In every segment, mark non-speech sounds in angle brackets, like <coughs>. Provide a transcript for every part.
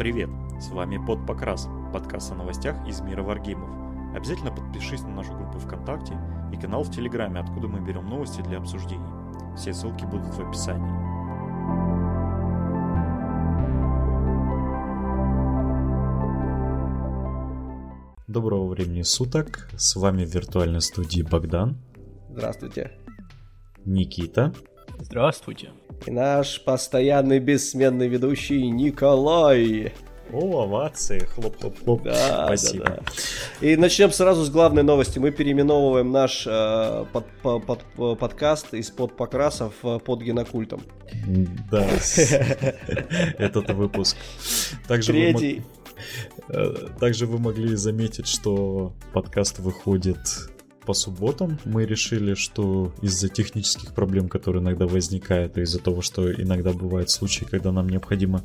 Привет! С вами Под Покрас, подкаст о новостях из мира варгеймов. Обязательно подпишись на нашу группу ВКонтакте и канал в Телеграме, откуда мы берем новости для обсуждений. Все ссылки будут в описании. Доброго времени суток, с вами в виртуальной студии Богдан. Здравствуйте. Никита. Здравствуйте. И наш постоянный бессменный ведущий Николай. О, овации, хлоп-хлоп-хлоп. Да, Спасибо. да, да. И начнем сразу с главной новости. Мы переименовываем наш э, под, под, под, подкаст из Под покрасом в Под генокультом. Да, <laughs> этот выпуск. Также Третий. Вы, э, также вы могли заметить, что подкаст выходит по субботам. Мы решили, что из-за технических проблем, которые иногда возникают, и из-за того, что иногда бывают случаи, когда нам необходимо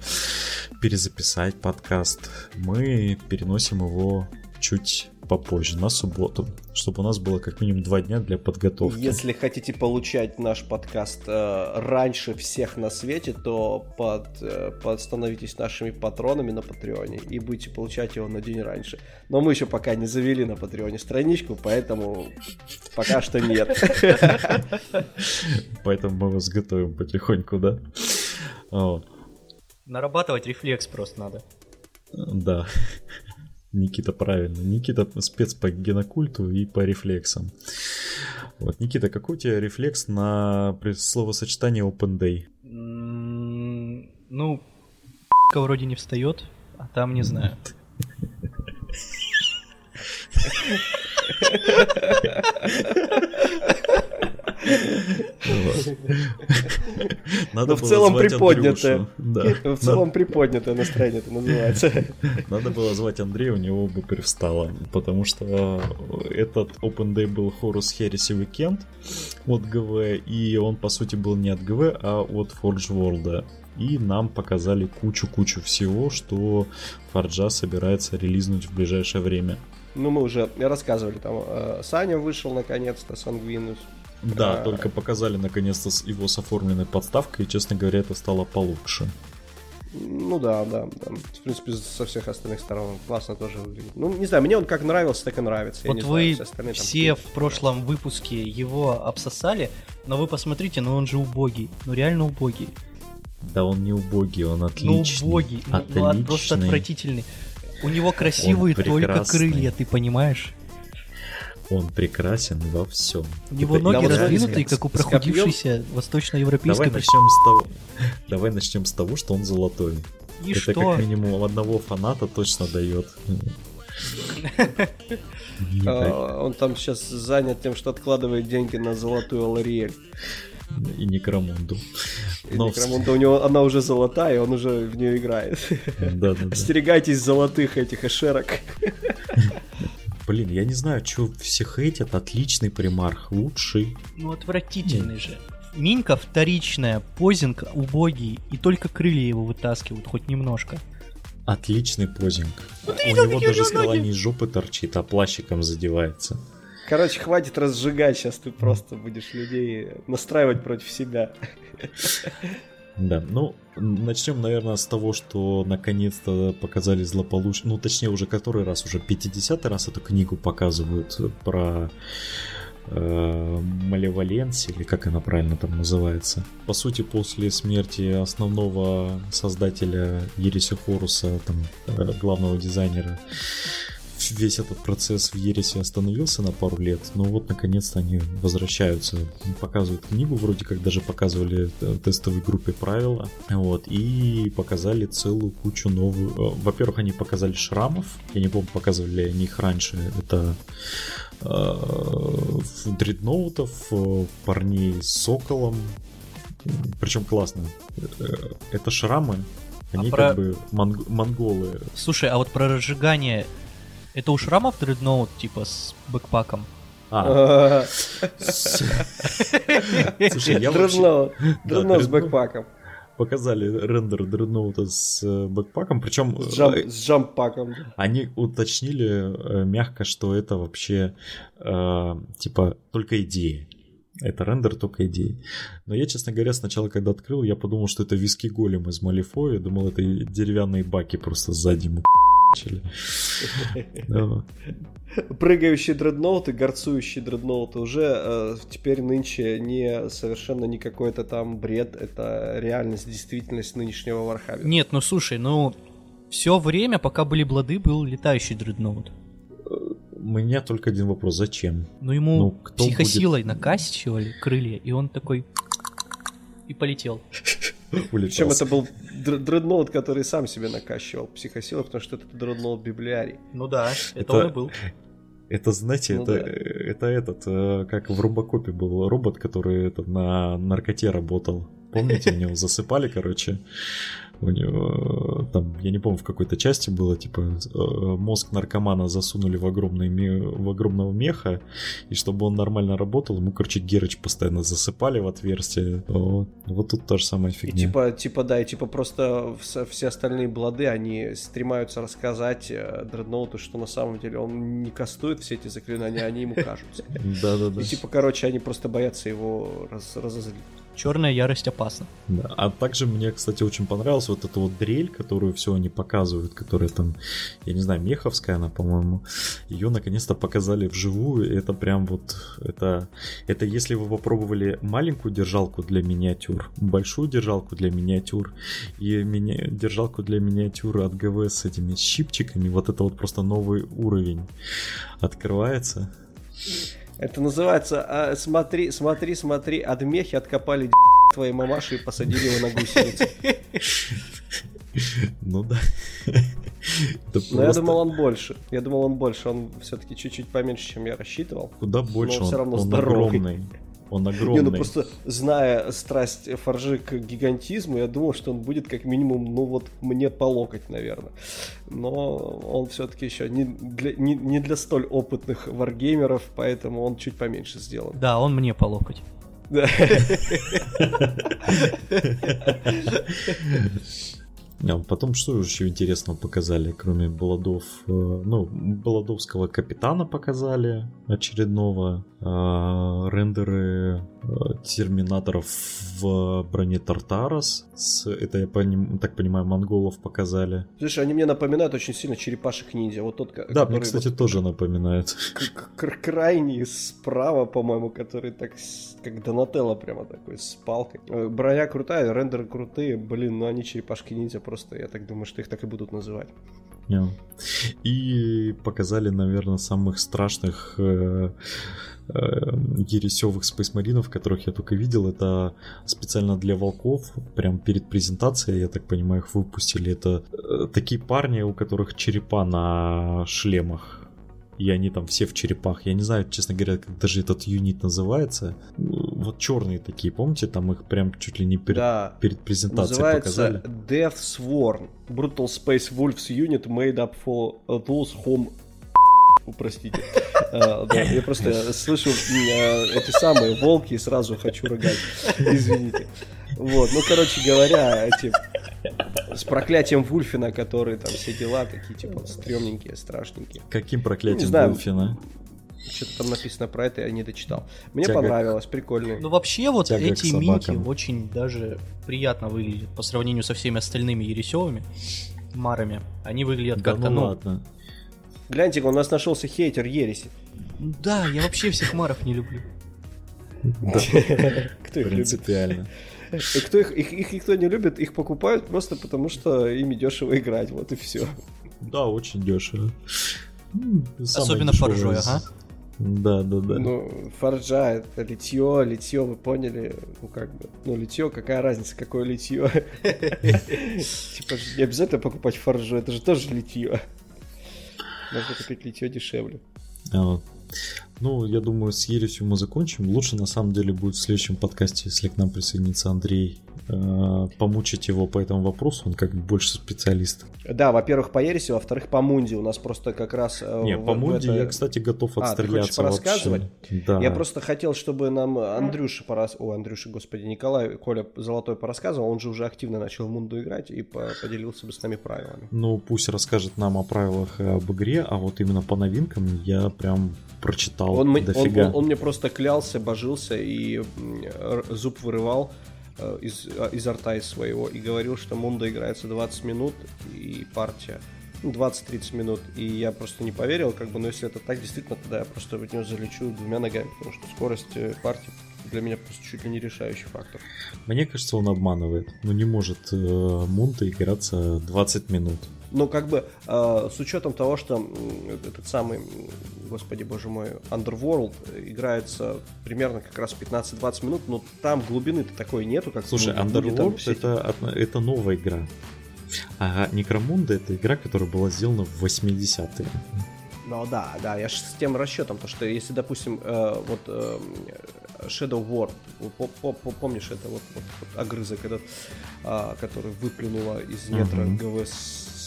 перезаписать подкаст, мы переносим его чуть попозже, на субботу, чтобы у нас было как минимум два дня для подготовки. Если хотите получать наш подкаст э, раньше всех на свете, то под, э, подстановитесь нашими патронами на Патреоне и будете получать его на день раньше. Но мы еще пока не завели на Патреоне страничку, поэтому пока что нет. <laughs> Поэтому мы вас готовим потихоньку, да? Нарабатывать рефлекс просто надо. Да. Никита правильно. Никита спец по генокульту и по рефлексам. Вот, Никита, какой у тебя рефлекс на словосочетание Open Day? Ну, вроде не встает, а там не знаю. <laughs> Надо <laughs> в целом приподнятое. В целом приподнятое настроение это называется. <laughs> Надо было звать Андрея, у него бы привстало. Потому что этот Open Day был Horus Heresy Weekend от ГВ, и он по сути был не от ГВ, а от Forge World. И нам показали кучу-кучу всего, что Форджа собирается релизнуть в ближайшее время. Ну, мы уже рассказывали, там э, Саня вышел наконец-то, Сангвинус. Да, а... только показали наконец-то его с оформленной подставкой, и, честно говоря, это стало получше. Ну да, да, да. В принципе, со всех остальных сторон классно тоже выглядит. Ну, не знаю, мне он как нравился, так и нравится. Вот вы знаю, все, все в прошлом выпуске его обсосали, но вы посмотрите, ну он же убогий. Ну реально убогий. Да он не убогий, он отличный. Ну убогий, отличный. ну, ну просто отвратительный. У него красивые только крылья, ты понимаешь? Он прекрасен во всем. У него ноги раздвинутые, как у прохудившейся восточноевропейской... Давай начнем с того, давай начнем с того, что он золотой. И Это что? как минимум одного фаната точно дает. <laughs> А, он там сейчас занят тем, что откладывает деньги на золотую Лариэль. И Некромунду. И Но... Некромунда у него, она уже золотая, он уже в нее играет. Да, да, Остерегайтесь золотых этих эшерок. <laughs> Блин, я не знаю, что все хейтят. Отличный примарх, лучший. Ну, отвратительный же. Минька вторичная, позинг убогий, и только крылья его вытаскивают хоть немножко. Отличный позинг. Ну, У него даже скала не из жопы торчит, а плащиком задевается. Короче, хватит разжигать, сейчас ты просто будешь людей настраивать против себя. Да, ну, начнем, наверное, с того, что наконец-то показали злополучно, ну, точнее, уже который раз, уже 50 раз эту книгу показывают про э, Малеваленс, или как она правильно там называется. По сути, после смерти основного создателя Ереси Хоруса, там, э, главного дизайнера, весь этот процесс в Ересе остановился на пару лет, но вот наконец-то они возвращаются, показывают книгу, вроде как даже показывали э, тестовой группе правила, вот, и показали целую кучу новых... Э, во-первых, они показали шрамов, я не помню, показывали они их раньше, это э, дредноутов, э, парней с соколом, причем классно. Это шрамы, они а про... как бы монг... монголы. Слушай, а вот про разжигание это у шрамов дредноут, типа, с бэкпаком? А. <laughs> Слушай, я Дредноут. Дредноут с бэкпаком. Показали рендер дредноута с э, бэкпаком, причем... С, джамп, э, с. Они уточнили э, мягко, что это вообще, типа, только идея. Это рендер только идеи. Но я, честно говоря, сначала, когда открыл, я подумал, что это виски голем из Малифо. Я думал, это деревянные баки просто сзади ему <laughs> Прыгающие дредноуты, гарцующие дредноуты уже э, теперь нынче не совершенно не какой-то там бред, это реальность, действительность нынешнего Вархаммера. Нет, ну слушай, ну все время, пока были Блады, был летающий дредноут. У меня только один вопрос, зачем? Ну ему ну, психосилой будет... накачивали крылья, и он такой и полетел. <laughs> <laughs> Причем это был дредноут, который сам себе накачивал психосилу, потому что это дредноут библиарий. Ну да, это, это он и был. Это, знаете, ну, это, да. это этот, э, как в Робокопе был робот, который это, на наркоте работал. Помните, у него засыпали, короче, у него там, я не помню, в какой-то части было, типа, э, мозг наркомана засунули в, огромный, в огромного меха, и чтобы он нормально работал, ему, короче, Герыч постоянно засыпали в отверстие. Вот, вот тут та же самая фигня. И типа, типа, да, и типа просто все остальные блады, они стремаются рассказать э, Дредноуту, что на самом деле он не кастует все эти заклинания, они ему кажутся. <laughs> Да-да-да. И типа, короче, они просто боятся его разозлить. Черная ярость опасна. Да. А также мне, кстати, очень понравилась вот эта вот дрель, которую все они показывают, которая там, я не знаю, меховская она, по-моему. Ее наконец-то показали вживую. И это прям вот, это, это если вы попробовали маленькую держалку для миниатюр, большую держалку для миниатюр и мини... держалку для миниатюры от ГВ с этими щипчиками, вот это вот просто новый уровень открывается. Это называется а, смотри, смотри, смотри, от мехи откопали твоей мамаши и посадили его на гусеницу. Ну да. Но я думал, он больше. Я думал, он больше. Он все-таки чуть-чуть поменьше, чем я рассчитывал. Куда больше? он все равно здоровый. Он огромный. Не, ну просто зная страсть Фаржи к гигантизму, я думал, что он будет как минимум, ну вот мне по локоть, наверное. Но он все-таки еще не для, не, не для столь опытных варгеймеров, поэтому он чуть поменьше сделан. Да, он мне по локоть. Да. <laughs> А потом что еще интересного показали, кроме Баладов? Э, ну, Баладовского капитана показали очередного, рендеры э, терминаторов в броне Тартарас. Это, я поним, так понимаю, монголов показали. Слушай, они мне напоминают очень сильно черепашек ниндзя. Вот тот, да, мне, кстати, вот тоже напоминает. Крайний справа, по-моему, который так как Донателло прямо такой с палкой. Э, броня крутая, рендеры крутые. Блин, ну они черепашки ниндзя просто, я так думаю, что их так и будут называть. И показали, наверное, самых страшных э, э, ересевых спейсмаринов, которых я только видел. Это специально для волков, прям перед презентацией, я так понимаю, их выпустили. Это э, такие парни, у которых черепа на шлемах и они там все в черепах. Я не знаю, честно говоря, как даже этот юнит называется. Вот черные такие, помните, там их прям чуть ли не перед, да. перед презентацией называется показали. Death Sworn. Brutal Space Wolves Unit made up for those whom <laughs> простите. А, да, я просто слышу а, эти самые волки и сразу хочу рыгать. Извините. Вот, ну, короче говоря, эти с проклятием Вульфина, которые там все дела такие, типа, стрёмненькие, страшненькие. Каким проклятием не знаю, Вульфина? Что-то там написано про это, я не дочитал. Мне Тяга понравилось, прикольно. Ну вообще вот Тяга эти минки очень даже приятно выглядят по сравнению со всеми остальными ересевыми марами. Они выглядят да как-то, ну... ладно. Гляньте, у нас нашелся хейтер ереси. Да, я вообще всех маров не люблю. <laughs> Кто их любит? Кто их, их, их никто не любит, их покупают просто потому, что ими дешево играть, вот и все. Да, очень дешево. Особенно фаржой, ага. Да, да, да. Ну, фаржа, это литье, литье, вы поняли, ну как бы, ну литье, какая разница, какое литье. <laughs> Типа не обязательно покупать фаржу, это же тоже литье. Можно купить литье дешевле. Ну, я думаю, с ересью мы закончим. Лучше, на самом деле, будет в следующем подкасте, если к нам присоединится Андрей, э, помучить его по этому вопросу. Он как бы больше специалист. Да, во-первых, по ереси, во-вторых, по Мунди. У нас просто как раз... Э, Не, в, по Мунди это... я, кстати, готов отстреляться а, ты порассказывать? Вообще. Да. Я просто хотел, чтобы нам Андрюша порас... О, Андрюша, господи, Николай, Коля Золотой порассказывал. Он же уже активно начал в Мунду играть и поделился бы с нами правилами. Ну, пусть расскажет нам о правилах об игре, а вот именно по новинкам я прям прочитал устал он, дофига. Он, он, он мне просто клялся, божился и зуб вырывал э, из, а, изо рта из своего и говорил, что Мунда играется 20 минут и партия 20-30 ну, минут, и я просто не поверил, как бы, но если это так, действительно, тогда я просто в него залечу двумя ногами, потому что скорость э, партии для меня просто чуть ли не решающий фактор. Мне кажется, он обманывает. Ну, не может э, Мунта играться 20 минут. Ну, как бы, э, с учетом того, что этот самый, господи боже мой, Underworld играется примерно как раз 15-20 минут, но там глубины-то такой нету, как Слушай, Underworld это, это новая игра. А Некромунда это игра, которая была сделана в 80-е. Ну да, да, я же с тем расчетом, то что если, допустим, э, вот э, Shadow War, помнишь это вот, вот, вот огрызок этот, э, который выплюнула из недра uh-huh. ГВ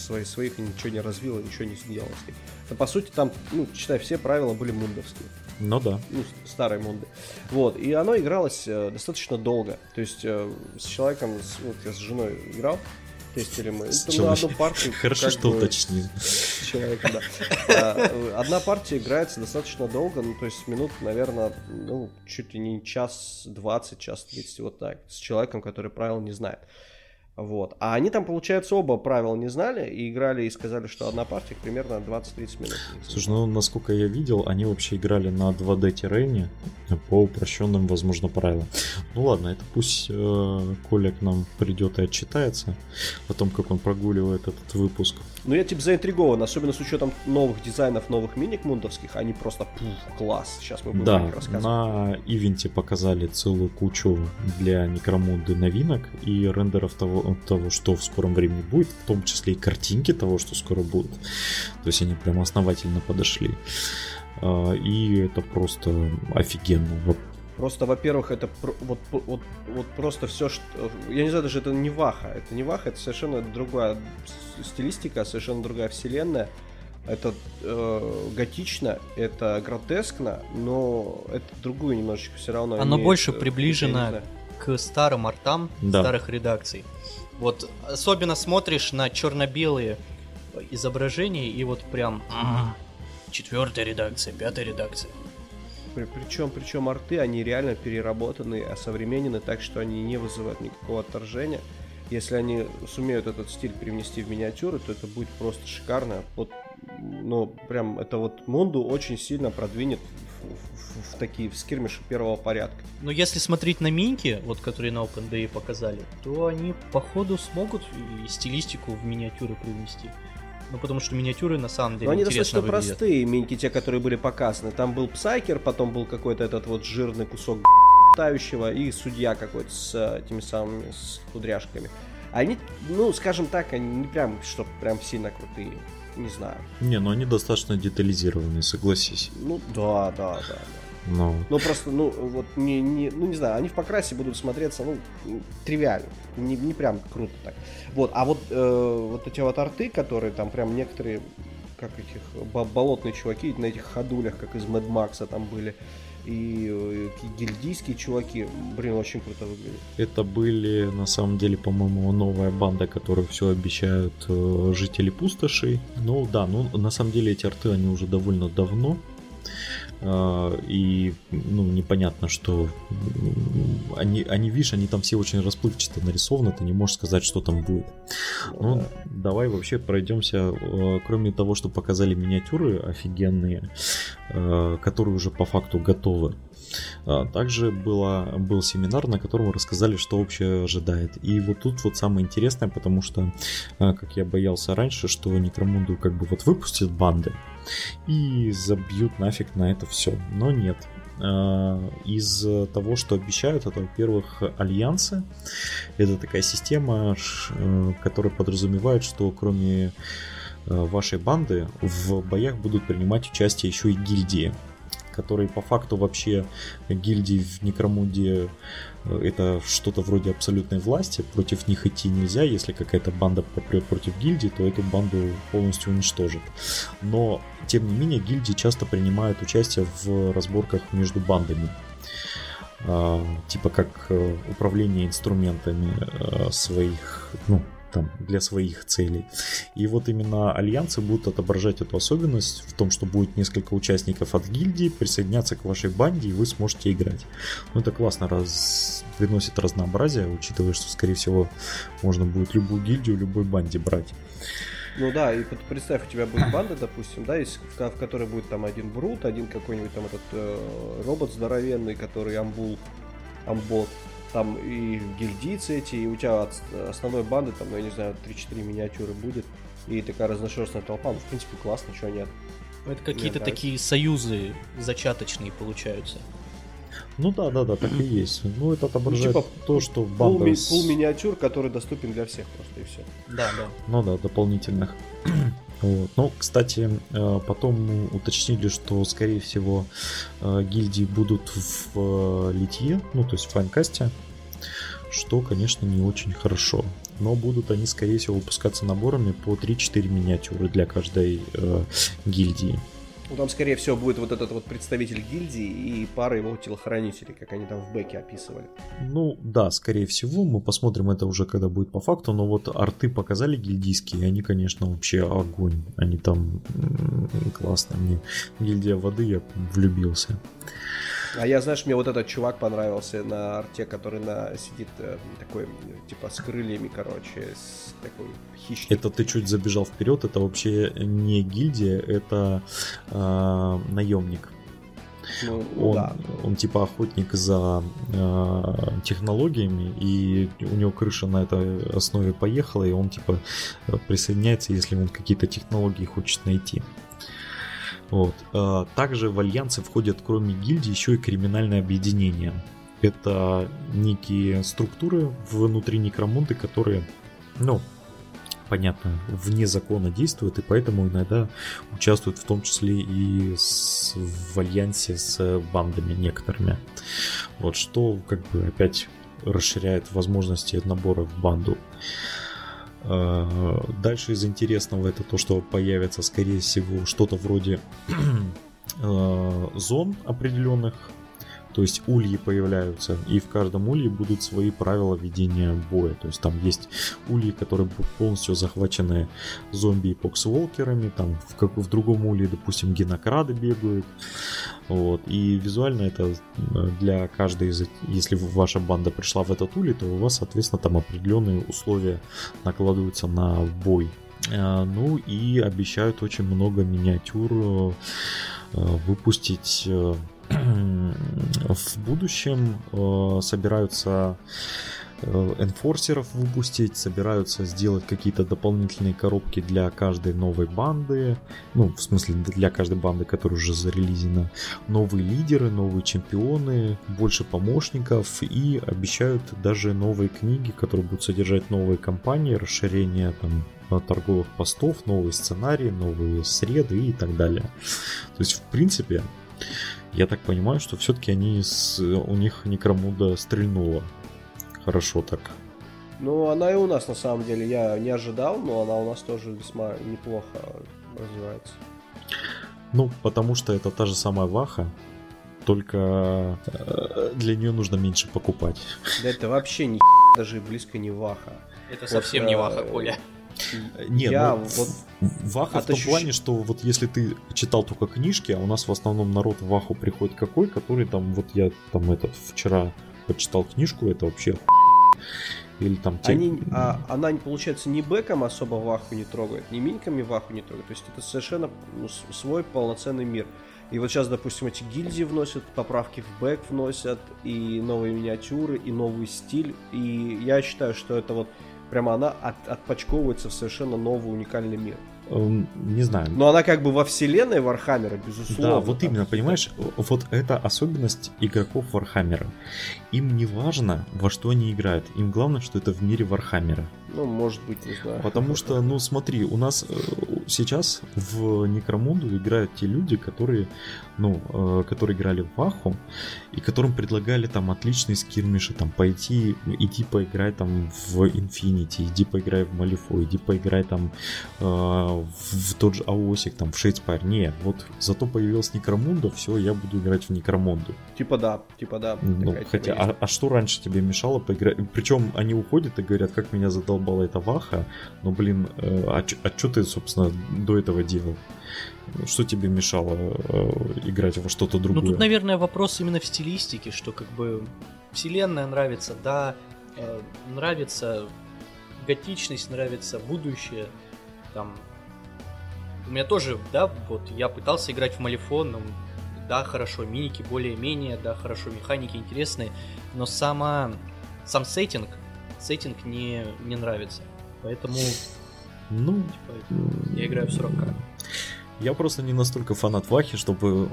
свои, своих и ничего не развила, ничего не сделала с ним. То по сути там, ну, считай, все правила были мундовские. Ну да. Ну, старые мунды. Вот, и оно игралось э, достаточно долго. То есть э, с человеком, с, вот я с женой играл, тестили мы. Это на одну партию. <laughs> Хорошо, что бы, уточнил. Человека, да. А, одна партия играется достаточно долго, ну, то есть минут, наверное, ну, чуть ли не час 20, час 30, вот так, с человеком, который правил не знает. Вот. А они там, получается, оба правил не знали и играли и сказали, что одна партия примерно 20-30 минут. Слушай, ну насколько я видел, они вообще играли на 2D террене по упрощенным, возможно, правилам. Ну ладно, это пусть э, Коля к нам придет и отчитается о том, как он прогуливает этот выпуск. Ну я типа заинтригован, особенно с учетом новых дизайнов, новых миник мундовских, они просто пух, класс. Сейчас мы будем да, рассказывать. на ивенте показали целую кучу для Некромунды новинок и рендеров того, того, что в скором времени будет, в том числе и картинки того, что скоро будет. То есть они прям основательно подошли. А, и это просто офигенно. Просто, во-первых, это вот, вот, вот просто все, что... Я не знаю, даже это не Ваха. Это не Ваха, это совершенно другая стилистика, совершенно другая вселенная. Это э, готично, это гротескно, но это другую немножечко все равно. Оно имеет, больше э, приближено к старым артам да. старых редакций. Вот особенно смотришь на черно-белые изображения и вот прям четвертая редакция, пятая редакция. Причем, причем арты, они реально переработаны, осовременены так, что они не вызывают никакого отторжения. Если они сумеют этот стиль привнести в миниатюры, то это будет просто шикарно. Вот, ну, прям это вот Монду очень сильно продвинет в, в, в такие в скирмиши первого порядка. Но если смотреть на минки, вот которые на OpenDay показали, то они походу смогут и стилистику в миниатюры привнести. Ну, потому что миниатюры на самом деле Но они достаточно выглядят. простые, миньки, те, которые были показаны. Там был Псайкер, потом был какой-то этот вот жирный кусок тающего и судья какой-то с э, этими самыми с кудряшками. Они, ну, скажем так, они не прям, что прям сильно крутые. Не знаю. Не, ну они достаточно детализированные, согласись. Ну, да, да, да. да. Ну. ну просто, ну вот не, не, ну не знаю, они в покрасе будут смотреться, ну тривиально, не, не прям круто так. Вот, а вот э, вот эти вот арты, которые там прям некоторые, как этих болотные чуваки на этих ходулях, как из Mad Max там были, и э, гильдийские чуваки, блин, очень круто выглядят. Это были, на самом деле, по-моему, новая банда, которую все обещают э, жители пустошей. Ну да, ну на самом деле эти арты, они уже довольно давно и ну, непонятно, что они, они, видишь, они там все очень расплывчато нарисованы, ты не можешь сказать, что там будет. Ну, давай вообще пройдемся, э, кроме того, что показали миниатюры офигенные, э, которые уже по факту готовы. А, также было, был семинар, на котором рассказали, что вообще ожидает. И вот тут вот самое интересное, потому что, а, как я боялся раньше, что Некромунду как бы вот выпустит банды и забьют нафиг на это все. Но нет. А, из того, что обещают, это, во-первых, альянсы. Это такая система, э, которая подразумевает, что кроме э, вашей банды в боях будут принимать участие еще и гильдии которые по факту вообще гильдии в Некромунде э, это что-то вроде абсолютной власти, против них идти нельзя, если какая-то банда попрет против гильдии, то эту банду полностью уничтожит. Но, тем не менее, гильдии часто принимают участие в разборках между бандами. А, типа как э, управление инструментами э, своих, ну, там, для своих целей. И вот именно альянсы будут отображать эту особенность в том, что будет несколько участников от гильдии присоединяться к вашей банде, и вы сможете играть. Ну, это классно раз... приносит разнообразие, учитывая, что, скорее всего, можно будет любую гильдию, любой банде брать. Ну да, и представь, у тебя будет <coughs> банда, допустим, да, из, в, в которой будет там один брут, один какой-нибудь там этот э, робот здоровенный, который амбул, амбот, там и гильдийцы эти, и у тебя от основной банды, там, ну, я не знаю, 3-4 миниатюры будет, и такая разношерстная толпа, ну, в принципе, классно, что нет. Это какие-то такие союзы зачаточные получаются. Ну да, да, да, так и есть. Ну, это отображает ну, типа, то, что банда... Пул, с... пул миниатюр, который доступен для всех просто, и все. Да, да. Ну да, дополнительных. Вот. Ну, кстати, э, потом уточнили, что, скорее всего, э, гильдии будут в э, литье, ну, то есть в файнкасте, что, конечно, не очень хорошо. Но будут они, скорее всего, выпускаться наборами по 3-4 миниатюры для каждой э, гильдии. Ну, там, скорее всего, будет вот этот вот представитель гильдии и пара его телохранителей, как они там в бэке описывали. Ну, да, скорее всего, мы посмотрим это уже, когда будет по факту, но вот арты показали гильдийские, и они, конечно, вообще огонь. Они там классно. Мне гильдия воды, я влюбился. А я, знаешь, мне вот этот чувак понравился на арте, который на сидит э, такой, типа, с крыльями, короче, с такой хищник. Это ты чуть забежал вперед, это вообще не гильдия, это э, наемник. Ну, он, да. он типа охотник за э, технологиями, и у него крыша на этой основе поехала, и он типа присоединяется, если он какие-то технологии хочет найти. Вот. А, также в альянсы входят, кроме гильдии, еще и криминальные объединения. Это некие структуры внутри некромунты, которые, ну, понятно, вне закона действуют, и поэтому иногда участвуют в том числе и с, в альянсе с бандами некоторыми. Вот что как бы опять расширяет возможности набора в банду. Э, дальше из интересного это то, что появится, скорее всего, что-то вроде <clears throat> э, зон определенных. То есть ульи появляются, и в каждом улье будут свои правила ведения боя. То есть там есть ульи, которые будут полностью захвачены зомби и поксволкерами, там в, как, в другом улье, допустим, генокрады бегают. Вот. И визуально это э, для каждой из... Если ваша банда пришла в этот улей, то у вас, соответственно, там определенные условия накладываются на бой. Э, ну и обещают очень много миниатюр э, выпустить <clears throat> в будущем. Собираются Э, энфорсеров выпустить, собираются сделать какие-то дополнительные коробки для каждой новой банды, ну, в смысле, для каждой банды, которая уже зарелизена, новые лидеры, новые чемпионы, больше помощников и обещают даже новые книги, которые будут содержать новые компании, расширение там торговых постов, новые сценарии, новые среды и так далее. То есть, в принципе, я так понимаю, что все-таки они с, у них Некромуда стрельнула хорошо так. Ну, она и у нас, на самом деле, я не ожидал, но она у нас тоже весьма неплохо развивается. Ну, потому что это та же самая Ваха, только э, для нее нужно меньше покупать. Да это вообще не <laughs> даже близко не Ваха. Это вот, совсем не Ваха, э, Коля. Не, я ну, вот Ваха в том ощущ... плане, что вот если ты читал только книжки, а у нас в основном народ в Ваху приходит какой, который там, вот я там этот вчера почитал книжку, это вообще или там те... Они, а, она, получается, ни бэком особо ваху не трогает, ни миньками ваху не трогает. То есть это совершенно ну, свой полноценный мир. И вот сейчас, допустим, эти гильдии вносят, поправки в бэк вносят, и новые миниатюры, и новый стиль. И я считаю, что это вот прямо она от, отпочковывается в совершенно новый уникальный мир. Эм, не знаю. Но она как бы во вселенной Вархаммера, безусловно. Да, вот именно, понимаешь, вот это особенность игроков Вархаммера. Им не важно, во что они играют, им главное, что это в мире Вархаммера. Ну, может быть, не знаю. Потому что, ну, смотри, у нас, э, сейчас в Некромунду играют те люди, которые, ну, э, которые играли в Ваху, и которым предлагали там отличные скирмиши, там пойти, иди поиграй там в Infinity, иди поиграй в Malifaux, иди поиграй там э, в тот же AoS'ик, там в Shadespire. Не, вот зато появился Некромунда, все, я буду играть в Некромунду. Типа да, типа да. Ну, хотя, а, а что раньше тебе мешало поиграть? Причем они уходят и говорят, как меня задолбала эта Ваха, но, блин, э, а, а что ты, собственно, до этого делал? Что тебе мешало э, играть во что-то другое? Ну, тут, наверное, вопрос именно в стилистике, что как бы вселенная нравится, да, э, нравится готичность, нравится будущее, там... У меня тоже, да, вот я пытался играть в Малифон, но да, хорошо, миники более-менее, да, хорошо, механики интересные, но сама, сам сеттинг, сеттинг не, не нравится. Поэтому, ну, типа, я играю в 40к. Я просто не настолько фанат Вахи, чтобы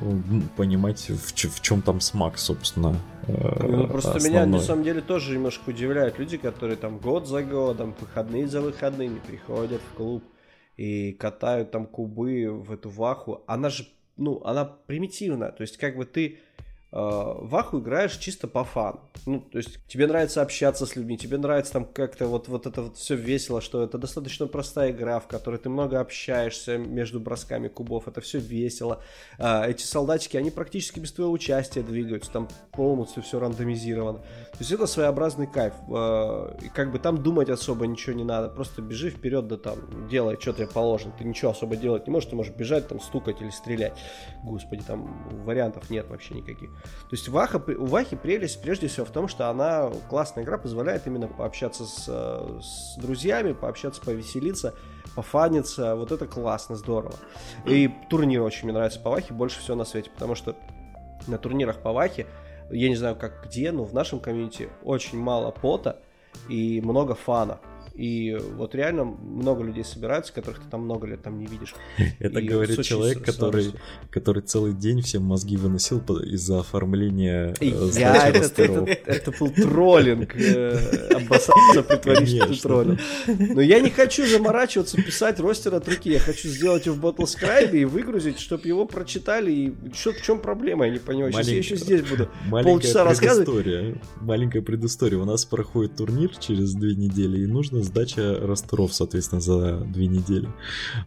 понимать, в, в чем там смак, собственно. Э, ну, просто основной. меня на самом деле тоже немножко удивляют люди, которые там год за годом, выходные за выходными приходят в клуб и катают там кубы в эту Ваху. Она же, ну, она примитивная. То есть, как бы ты Э, в Аху играешь чисто по фан. Ну, то есть тебе нравится общаться с людьми, тебе нравится там как-то вот, вот это вот все весело, что это достаточно простая игра, в которой ты много общаешься между бросками кубов, это все весело. А, эти солдатики, они практически без твоего участия двигаются, там полностью все рандомизировано. То есть это своеобразный кайф. А, и как бы там думать особо ничего не надо, просто бежи вперед, да там делай, что тебе положено. Ты ничего особо делать не можешь, ты можешь бежать, там стукать или стрелять. Господи, там вариантов нет вообще никаких. То есть Ваха, у Вахи прелесть прежде всего в том, что она классная игра, позволяет именно пообщаться с, э, с друзьями, пообщаться, повеселиться, пофаниться. Вот это классно, здорово. И турниры очень мне нравятся по Вахе больше всего на свете, потому что на турнирах по Вахе, я не знаю как где, но в нашем комьюнити очень мало пота и много фана. И вот реально много людей собираются, которых ты там много лет там не видишь. <laughs> Это и говорит человек, который, который целый день всем мозги выносил из-за оформления э, Я, это, это, это был троллинг. Э, обоссаться, притвориться, что троллинг. Но я не хочу заморачиваться, писать ростер от руки. Я хочу сделать его в Battlescribe и выгрузить, чтобы его прочитали. И что, в чем проблема, я не понимаю. Сейчас я еще здесь буду <laughs> полчаса рассказывать. Маленькая предыстория. У нас проходит турнир через две недели, и нужно сдача растеров, соответственно, за две недели.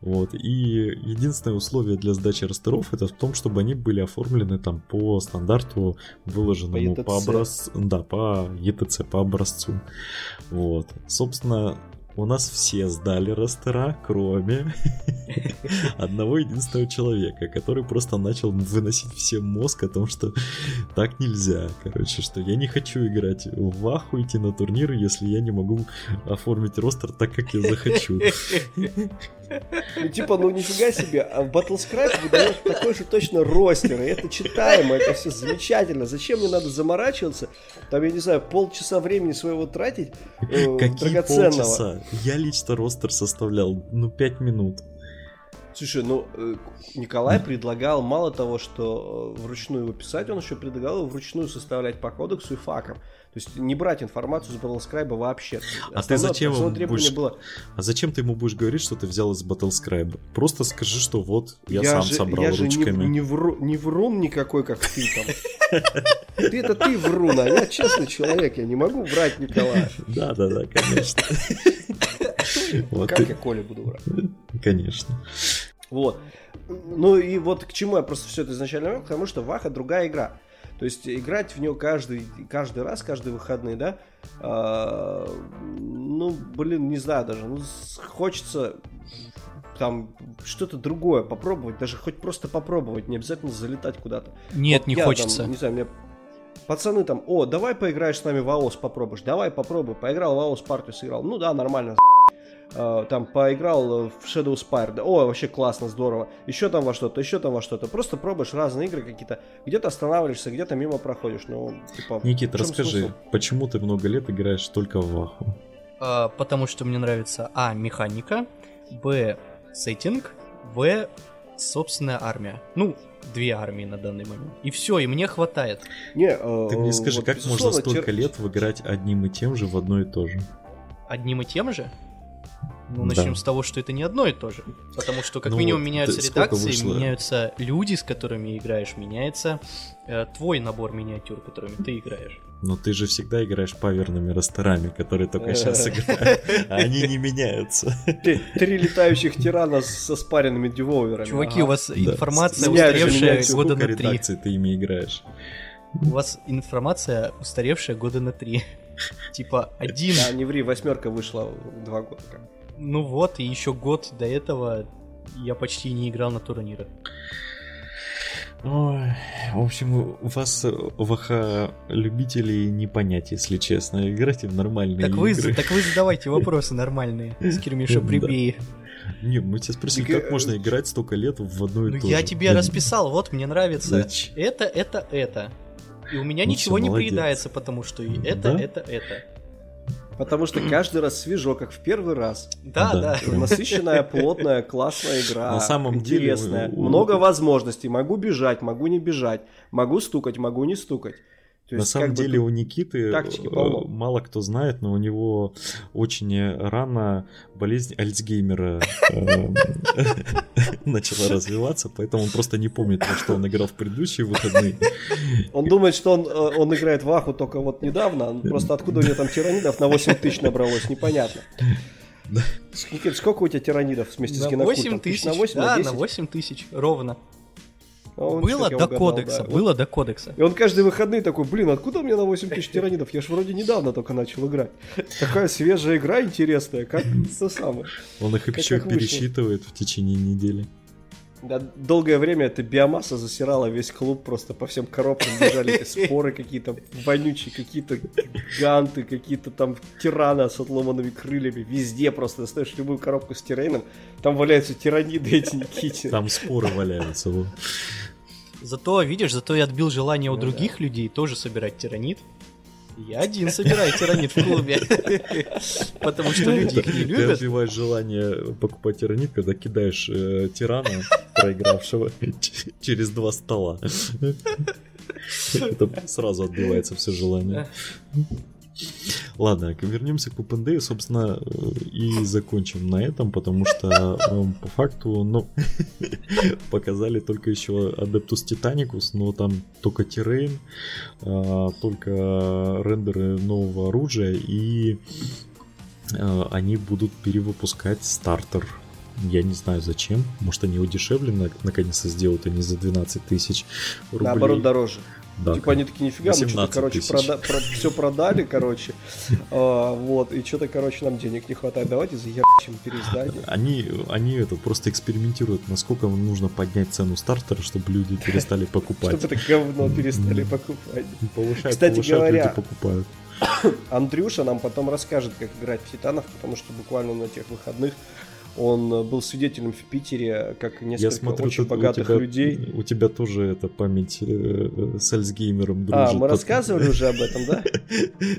Вот. И единственное условие для сдачи растеров это в том, чтобы они были оформлены там по стандарту, выложенному по, по образцу. Да, по ЕТЦ, по образцу. Вот. Собственно, у нас все сдали растера, кроме <laughs> одного единственного человека, который просто начал выносить всем мозг о том, что так нельзя. Короче, что я не хочу играть в Ваху, идти на турниры, если я не могу оформить ростер так, как я захочу. Ну, типа, ну нифига себе, а в Battlescribe выдает такой же точно ростер, и это читаемо, это все замечательно. Зачем мне надо заморачиваться, там, я не знаю, полчаса времени своего тратить э, Какие драгоценного. полчаса? Я лично ростер составлял, ну, пять минут. Слушай, ну, э, Николай предлагал мало того, что э, вручную его писать, он еще предлагал его вручную составлять по кодексу и факам. То есть не брать информацию из Battlescribe вообще. А ты зачем ему будешь... было... А зачем ты ему будешь говорить, что ты взял из Battlescribe? Просто скажи, что вот я, я сам же, собрал я ручками. Же не, не, вру, не врун никакой, как ты там. Ты это ты врун, а я честный человек, я не могу врать Николая. Да, да, да, конечно. <laughs> Как я Коле буду врать? Конечно. Вот. Ну и вот к чему я просто все это изначально говорил, потому что Ваха другая игра. То есть играть в нее каждый, каждый раз, каждые выходные, да, а, ну, блин, не знаю даже, ну, хочется там что-то другое попробовать, даже хоть просто попробовать, не обязательно залетать куда-то. Нет, вот не я, хочется. Там, не знаю, мне пацаны там, о, давай поиграешь с нами в АОС, попробуешь, давай попробуй, поиграл в АОС, партию сыграл, ну да, нормально, там поиграл в Shadow Spire, да, о, вообще классно, здорово, еще там во что-то, еще там во что-то, просто пробуешь разные игры какие-то, где-то останавливаешься, где-то мимо проходишь, ну, типа... Никит, расскажи, смысл? почему ты много лет играешь только в Ваху? А, потому что мне нравится, а, механика, б, сеттинг, в, собственная армия. Ну, две армии на данный момент. И все, и мне хватает. Не, э, Ты мне скажи, вот, как можно столько тер... лет выиграть одним и тем же в одно и то же? Одним и тем же? Ну, начнем да. с того, что это не одно и то же. Потому что, как ну, минимум, меняются редакции, меняются люди, с которыми играешь, меняется э, твой набор миниатюр, которыми ты играешь. Но ты же всегда играешь паверными растерами, которые только сейчас играют. А <laughs> они не меняются. Три летающих тирана со спаренными девоверами. Чуваки, у вас информация устаревшая года на три. ты ими играешь. У вас информация устаревшая года на три. Типа один... Да, не ври, восьмерка вышла два года. Ну вот, и еще год до этого я почти не играл на турнирах. Ой, в общем, у вас ВХ любителей не понять, если честно. Играйте в нормальные так вы, игры. Так вы задавайте вопросы нормальные, Скирмиша <laughs> прибей. Не, мы тебя спросили, как можно играть столько лет в одно и ну, то же. Я тебе расписал, вот мне нравится это, это, это. И у меня ну, ничего не приедается, потому что и это, это, это. Потому что каждый раз свежо, как в первый раз. Да, да. да. Насыщенная, плотная, классная игра. На самом интересная. деле... Много возможностей. Могу бежать, могу не бежать. Могу стукать, могу не стукать. То На самом деле у Никиты э, мало кто знает, но у него очень рано болезнь Альцгеймера э, <laughs> начала развиваться, поэтому он просто не помнит, во что он играл в предыдущие выходные. Он думает, что он, э, он играет в Аху только вот недавно, просто откуда у него там тиранидов на 8 тысяч набралось, непонятно. Никит, сколько у тебя тиранидов вместе с генокультом? 8 тысяч, да, на 8 тысяч, ровно. Он было до угадал, кодекса, да. было до кодекса. И он каждые выходные такой, блин, откуда мне на 8 тысяч тиранидов? Я же вроде недавно только начал играть. Такая свежая игра интересная, как то самое. Он их еще пересчитывает в течение недели. Да, долгое время эта биомасса засирала весь клуб, просто по всем коробкам бежали эти споры какие-то вонючие, какие-то ганты, какие-то там тираны с отломанными крыльями. Везде просто достаешь любую коробку с тирейном, там валяются тираниды эти Никите. Там споры валяются. Вот. Зато, видишь, зато я отбил желание у ну других людей тоже собирать тиранит. Я один собираю тиранит в клубе. <laughs> Потому что люди их не любят. Ты отбиваешь желание покупать тиранит, когда кидаешь э, тирана, проигравшего, <laughs> через два стола. <laughs> Это сразу отбивается все желание. Ладно, вернемся к OpenDay, собственно, и закончим на этом, потому что по факту, ну, <laughs> показали только еще Adeptus Titanicus, но там только террейн, а, только рендеры нового оружия, и а, они будут перевыпускать стартер я не знаю зачем. Может, они удешевленно наконец-то сделают, они за 12 тысяч рублей. Наоборот, дороже. Да, типа они такие, нифига, мы что-то, короче, прода- про- все продали, короче, <laughs> а, вот, и что-то, короче, нам денег не хватает, давайте заебачим переиздание. Они, они это просто экспериментируют, насколько нужно поднять цену стартера, чтобы люди <laughs> перестали покупать. Чтобы это говно перестали покупать. Повышать, Кстати повышать, говоря, люди покупают. <coughs> Андрюша нам потом расскажет, как играть в Титанов, потому что буквально на тех выходных он э, был свидетелем в Питере, как несколько Я смотрю, очень богатых у тебя, людей. У тебя тоже это память э, с Альцгеймером дружит. А, мы рассказывали уже об этом, да? <laughs>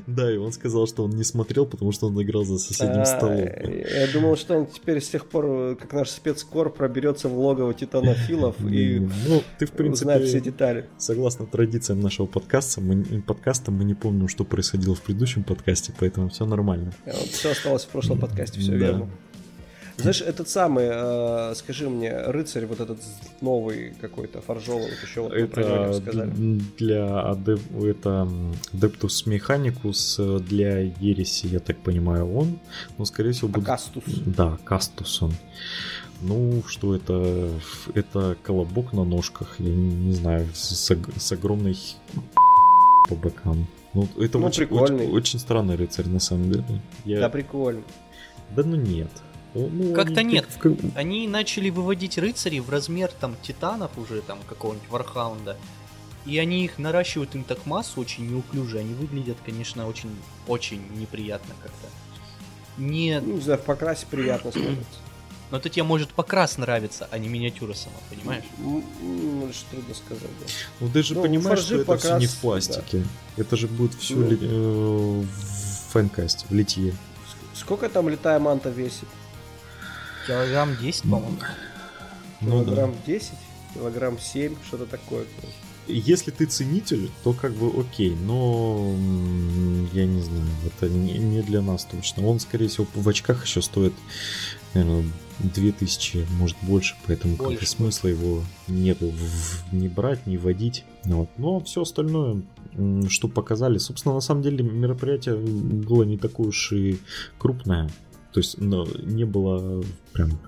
Да, и он сказал, что он не смотрел, потому что он играл за соседним а, столом. Я думал, что он теперь с тех пор, как наш спецкор, проберется в логово титанофилов <laughs> и ну, ты, в принципе, узнает все детали. Согласно традициям нашего подкаста, мы, подкаста, мы не помним, что происходило в предыдущем подкасте, поэтому все нормально. Все осталось в прошлом подкасте, все верно. Знаешь, этот самый, э, скажи мне, рыцарь вот этот новый какой-то, фаржовый, вот еще вот это сказали. для адеп... это Adeptus Mechanicus для Ереси, я так понимаю, он, но скорее всего будет... А Кастус. Да, Кастус он. Ну, что это? Это колобок на ножках, я не знаю, с, с огромной по бокам. Ну, это ну, очень, очень, очень странный рыцарь, на самом деле. Я... Да, прикольно. Да ну нет. Ну, Как-то нет. Как... Они начали выводить рыцарей в размер там титанов уже, там какого-нибудь Вархаунда. И они их наращивают им так массу очень неуклюже. Они выглядят, конечно, очень, очень неприятно как-то. Не... Ну, не знаю, в покрасе приятно смотрится. Но это тебе может покрас нравиться, а не миниатюра сама, понимаешь? Ну, ну что трудно сказать, да. Ну ты же ну, понимаешь, что это покрас... все не в пластике. Да. Это же будет все ну. ли, э, в фэнкасте, в литье. Сколько там летая манта весит? Килограмм 10, по-моему. Ну, килограмм да. 10, килограмм 7, что-то такое. если ты ценитель, то как бы окей, но я не знаю, это не, не для нас точно. Он, скорее всего, в очках еще стоит, наверное, 2000, может больше, поэтому больше. смысла его нету в, не брать, не водить. Вот. Но все остальное, что показали, собственно, на самом деле мероприятие было не такое уж и крупное. То есть но не было прям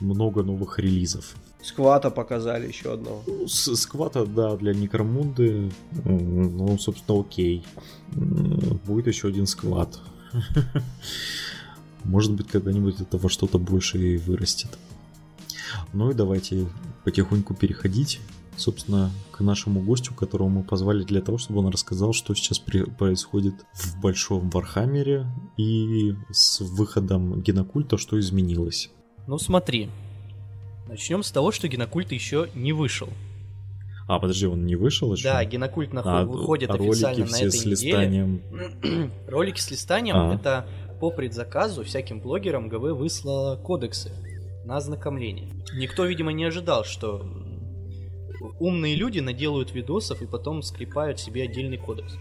много новых релизов. Сквата показали еще одного. С Сквата, да, для Некромунды. Ну, собственно, окей. Будет еще один скват. <laughs> Может быть, когда-нибудь это во что-то больше и вырастет. Ну и давайте потихоньку переходить, собственно, к нашему гостю, которого мы позвали для того, чтобы он рассказал, что сейчас происходит в Большом Вархаммере и с выходом Генокульта, что изменилось. Ну смотри, Начнем с того, что Генокульт еще не вышел. А, подожди, он не вышел еще? Да, Генокульт нахуй а, выходит а официально на этой с листанием. неделе. <clears throat> ролики с листанием а. это по предзаказу всяким блогерам ГВ выслала кодексы на ознакомление. Никто, видимо, не ожидал, что умные люди наделают видосов и потом скрипают себе отдельный кодекс.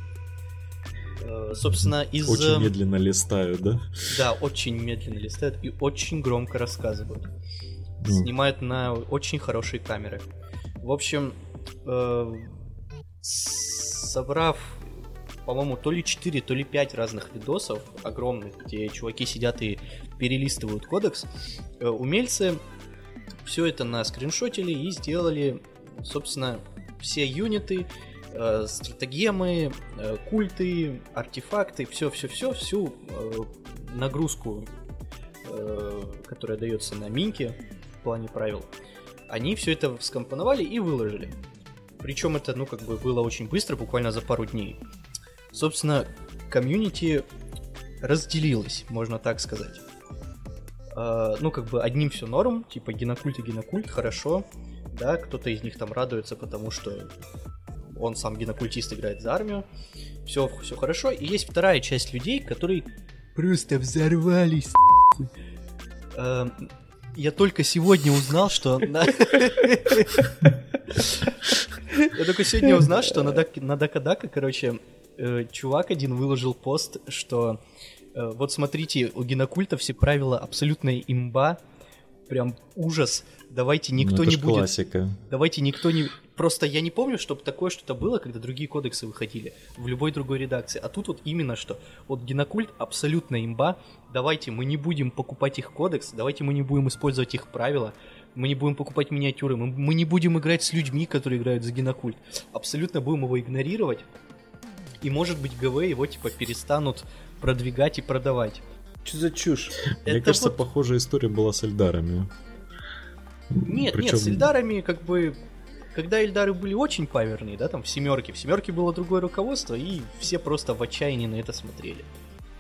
Э, собственно, из... Очень медленно листают, да? Да, очень медленно листают и очень громко рассказывают mm. снимают на очень хорошие камеры. В общем, э, собрав, по-моему, то ли 4, то ли 5 разных видосов огромных, где чуваки сидят и перелистывают кодекс, э, умельцы все это на скриншотили и сделали, собственно, все юниты, э, стратегемы, э, культы, артефакты, все-все-все, всю э, нагрузку, э, которая дается на минке, в плане правил, они все это скомпоновали и выложили. Причем это, ну, как бы было очень быстро, буквально за пару дней. Собственно, комьюнити разделилось, можно так сказать. Uh, ну, как бы одним все норм, типа генокульт и генокульт, хорошо, да, кто-то из них там радуется, потому что он сам генокультист играет за армию, все, все хорошо, и есть вторая часть людей, которые просто взорвались, я только сегодня узнал, что... Я только сегодня узнал, что на, Дак... на Дакадака, короче, э, чувак один выложил пост, что э, вот смотрите, у генокульта все правила абсолютная имба, прям ужас. Давайте никто ну, не будет. Классика. Давайте никто не. Просто я не помню, чтобы такое что-то было, когда другие кодексы выходили в любой другой редакции. А тут вот именно что. Вот генокульт абсолютно имба. Давайте мы не будем покупать их кодекс, давайте мы не будем использовать их правила, мы не будем покупать миниатюры, мы, мы не будем играть с людьми, которые играют за генокульт. Абсолютно будем его игнорировать. И может быть ГВ его типа перестанут продвигать и продавать. Что за чушь? Мне Это кажется, вот... похожая история была с Эльдарами. Нет, Причем... нет, с Эльдарами как бы когда Эльдары были очень паверные, да, там в семерке, в семерке было другое руководство, и все просто в отчаянии на это смотрели.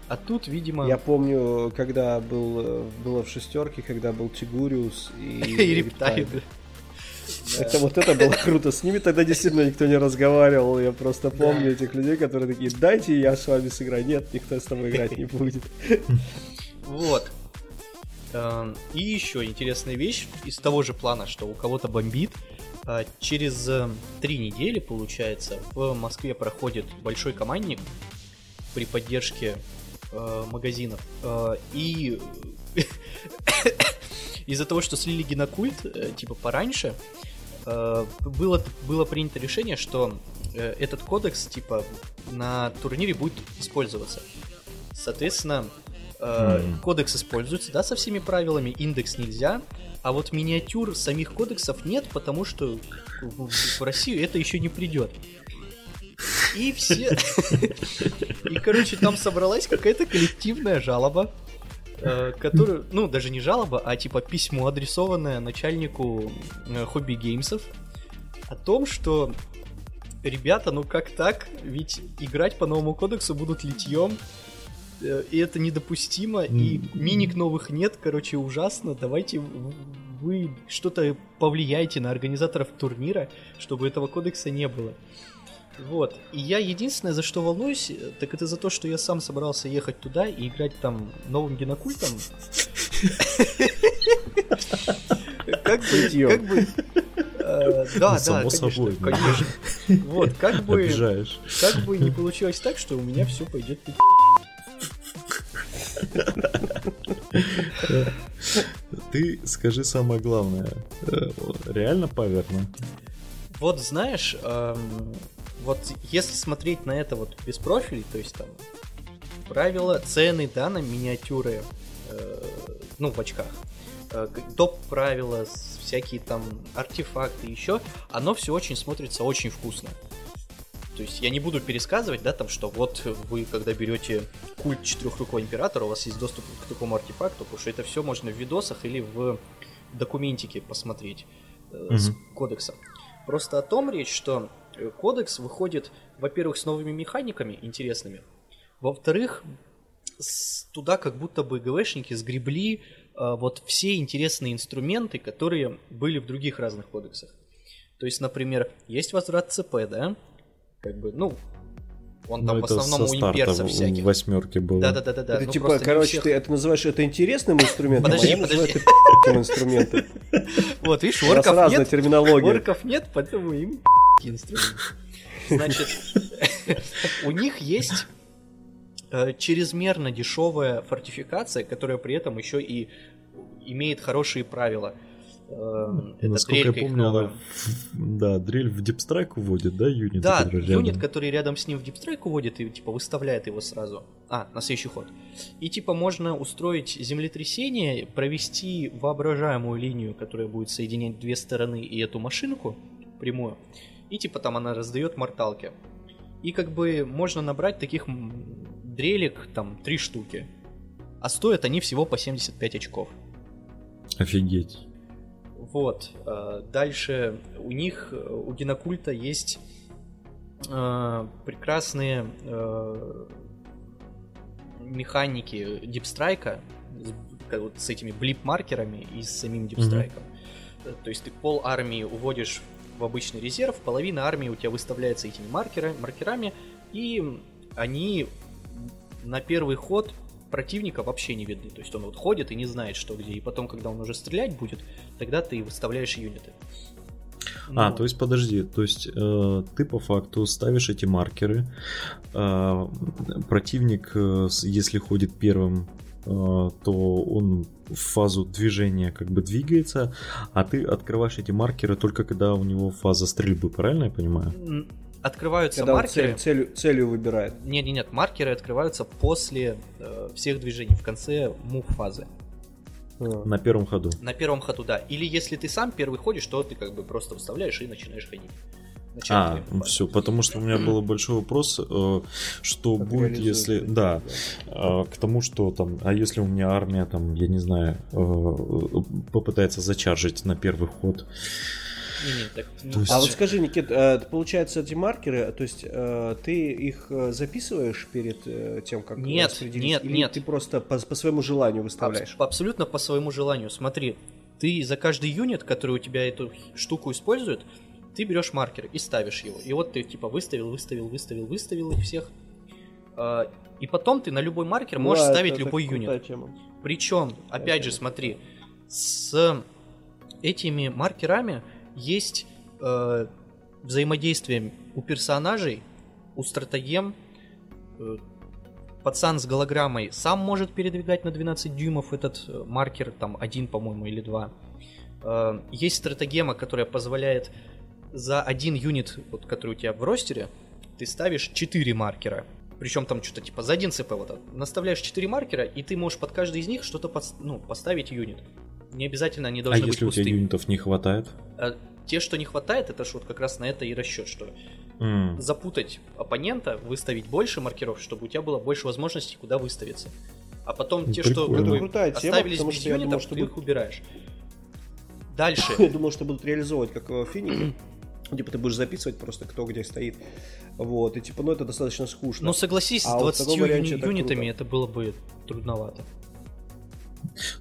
А тут, видимо... Я помню, когда был, было в шестерке, когда был Тигуриус и, <laughs> и Рептайд. Это вот это было круто. С ними тогда действительно никто не разговаривал. Я просто помню этих людей, которые такие, дайте я с вами сыграю. Нет, никто с тобой играть не будет. Вот. Эм, и еще интересная вещь из того же плана, что у кого-то бомбит. Э, через э, три недели, получается, в Москве проходит большой командник при поддержке э, магазинов. И из-за того, что слили генокульт, типа пораньше, было, было принято решение, что этот кодекс, типа, на турнире будет использоваться. Соответственно, mm. кодекс используется, да, со всеми правилами, индекс нельзя, а вот миниатюр самих кодексов нет, потому что в Россию это еще не придет. И все... <laughs> И, короче, там собралась какая-то коллективная жалоба, э, которую, ну, даже не жалоба, а типа письмо, адресованное начальнику э, хобби геймсов о том, что ребята, ну как так? Ведь играть по новому кодексу будут литьем, Э, и это недопустимо, и миник новых нет, короче, ужасно. Давайте вы что-то повлияете на организаторов турнира, чтобы этого кодекса не было. Вот. И я единственное, за что волнуюсь, э, так это за то, что я сам собрался ехать туда и играть там новым генокультом. Как бы, как бы, Э, да, да, само собой. Конечно. Вот, как бы... Обижаешь. Как бы не получилось так, что у меня все пойдет Ты скажи самое главное. Э, реально паверно? Вот знаешь, эм, вот если смотреть на это вот без профилей, то есть там правила, цены, да, на миниатюры, э, ну, в очках, э, топ-правила, всякие там артефакты еще, оно все очень смотрится очень вкусно. То есть я не буду пересказывать, да, там, что вот вы, когда берете культ четырехрукого императора, у вас есть доступ к такому артефакту, потому что это все можно в видосах или в документике посмотреть mm-hmm. с кодексом. Просто о том речь, что э, кодекс выходит, во-первых, с новыми механиками интересными, во-вторых, туда как будто бы ГВшники сгребли э, вот все интересные инструменты, которые были в других разных кодексах. То есть, например, есть возврат ЦП, да, как бы, ну, он там ну, в основном у имперцев всяких. восьмерки был. Да-да-да. да. Это ну, типа, короче, всех... ты это называешь это интересным инструментом, подожди, а я подожди. это инструментом. <laughs> Вот, видишь, орков нет. терминология. Орков нет, поэтому им инструмент. Значит, <laughs> у них есть э, чрезмерно дешевая фортификация, которая при этом еще и имеет хорошие правила – это Насколько я помню, она, да, дрель в deep strike уводит, да, юнит? Да, юнит, который рядом с ним в deep strike уводит и, типа, выставляет его сразу. А, на следующий ход. И, типа, можно устроить землетрясение, провести воображаемую линию, которая будет соединять две стороны и эту машинку прямую. И, типа, там она раздает морталки. И, как бы, можно набрать таких дрелек, там, три штуки. А стоят они всего по 75 очков. Офигеть. Вот. Э, дальше у них, э, у Генокульта есть э, прекрасные механики дипстрайка вот с этими блип-маркерами и с самим дипстрайком. Mm-hmm. То есть ты пол армии уводишь в обычный резерв, половина армии у тебя выставляется этими маркерами, маркерами, и они на первый ход противника вообще не видны. То есть он вот ходит и не знает, что где. И потом, когда он уже стрелять будет, тогда ты выставляешь юниты. А, ну, то есть подожди, то есть э, ты по факту ставишь эти маркеры, э, противник, э, если ходит первым, э, то он в фазу движения как бы двигается, а ты открываешь эти маркеры только когда у него фаза стрельбы, правильно я понимаю? Открываются Когда маркеры. Цель, целью, целью выбирает. Нет, нет, нет, маркеры открываются после э, всех движений, в конце мув фазы. А. На первом ходу. На первом ходу, да. Или если ты сам первый ходишь, то ты как бы просто выставляешь и начинаешь ходить. А, все, потому что у меня был большой вопрос, э, что как будет, если, да, да, к тому, что там, а если у меня армия там, я не знаю, э, попытается зачаржить на первый ход, есть... А вот скажи, Никит, э, получается эти маркеры, то есть э, ты их э, записываешь перед тем, как нет, нет, или нет. ты просто по, по своему желанию выставляешь? Аб- абсолютно по своему желанию. Смотри, ты за каждый юнит, который у тебя эту штуку использует, ты берешь маркер и ставишь его. И вот ты типа выставил, выставил, выставил, выставил их всех. И потом ты на любой маркер можешь да, ставить это, любой это юнит. Тема. Причем, опять это же, смотри, с этими маркерами есть э, взаимодействие у персонажей, у стратегем. Э, пацан с голограммой сам может передвигать на 12 дюймов этот э, маркер, там один, по-моему, или два. Э, есть стратегема, которая позволяет за один юнит, вот, который у тебя в ростере, ты ставишь 4 маркера. Причем там что-то типа за один ЦП вот наставляешь 4 маркера, и ты можешь под каждый из них что-то под, ну, поставить юнит. Не обязательно они должны а быть если пустыми. у тебя юнитов не хватает? Э, те, что не хватает, это ж вот как раз на это и расчет, что mm. запутать оппонента, выставить больше маркеров, чтобы у тебя было больше возможностей, куда выставиться. А потом те, Прикольно. что как бы, крутая оставились тема, без юнитов, думал, что ты будет... их убираешь. <coughs> Дальше. Я думал, что будут реализовывать как в Финике. <coughs> Типа ты будешь записывать просто кто где стоит. Вот, и типа, ну это достаточно скучно. Ну согласись, а с 20 вот юни- юнитами это, это было бы трудновато.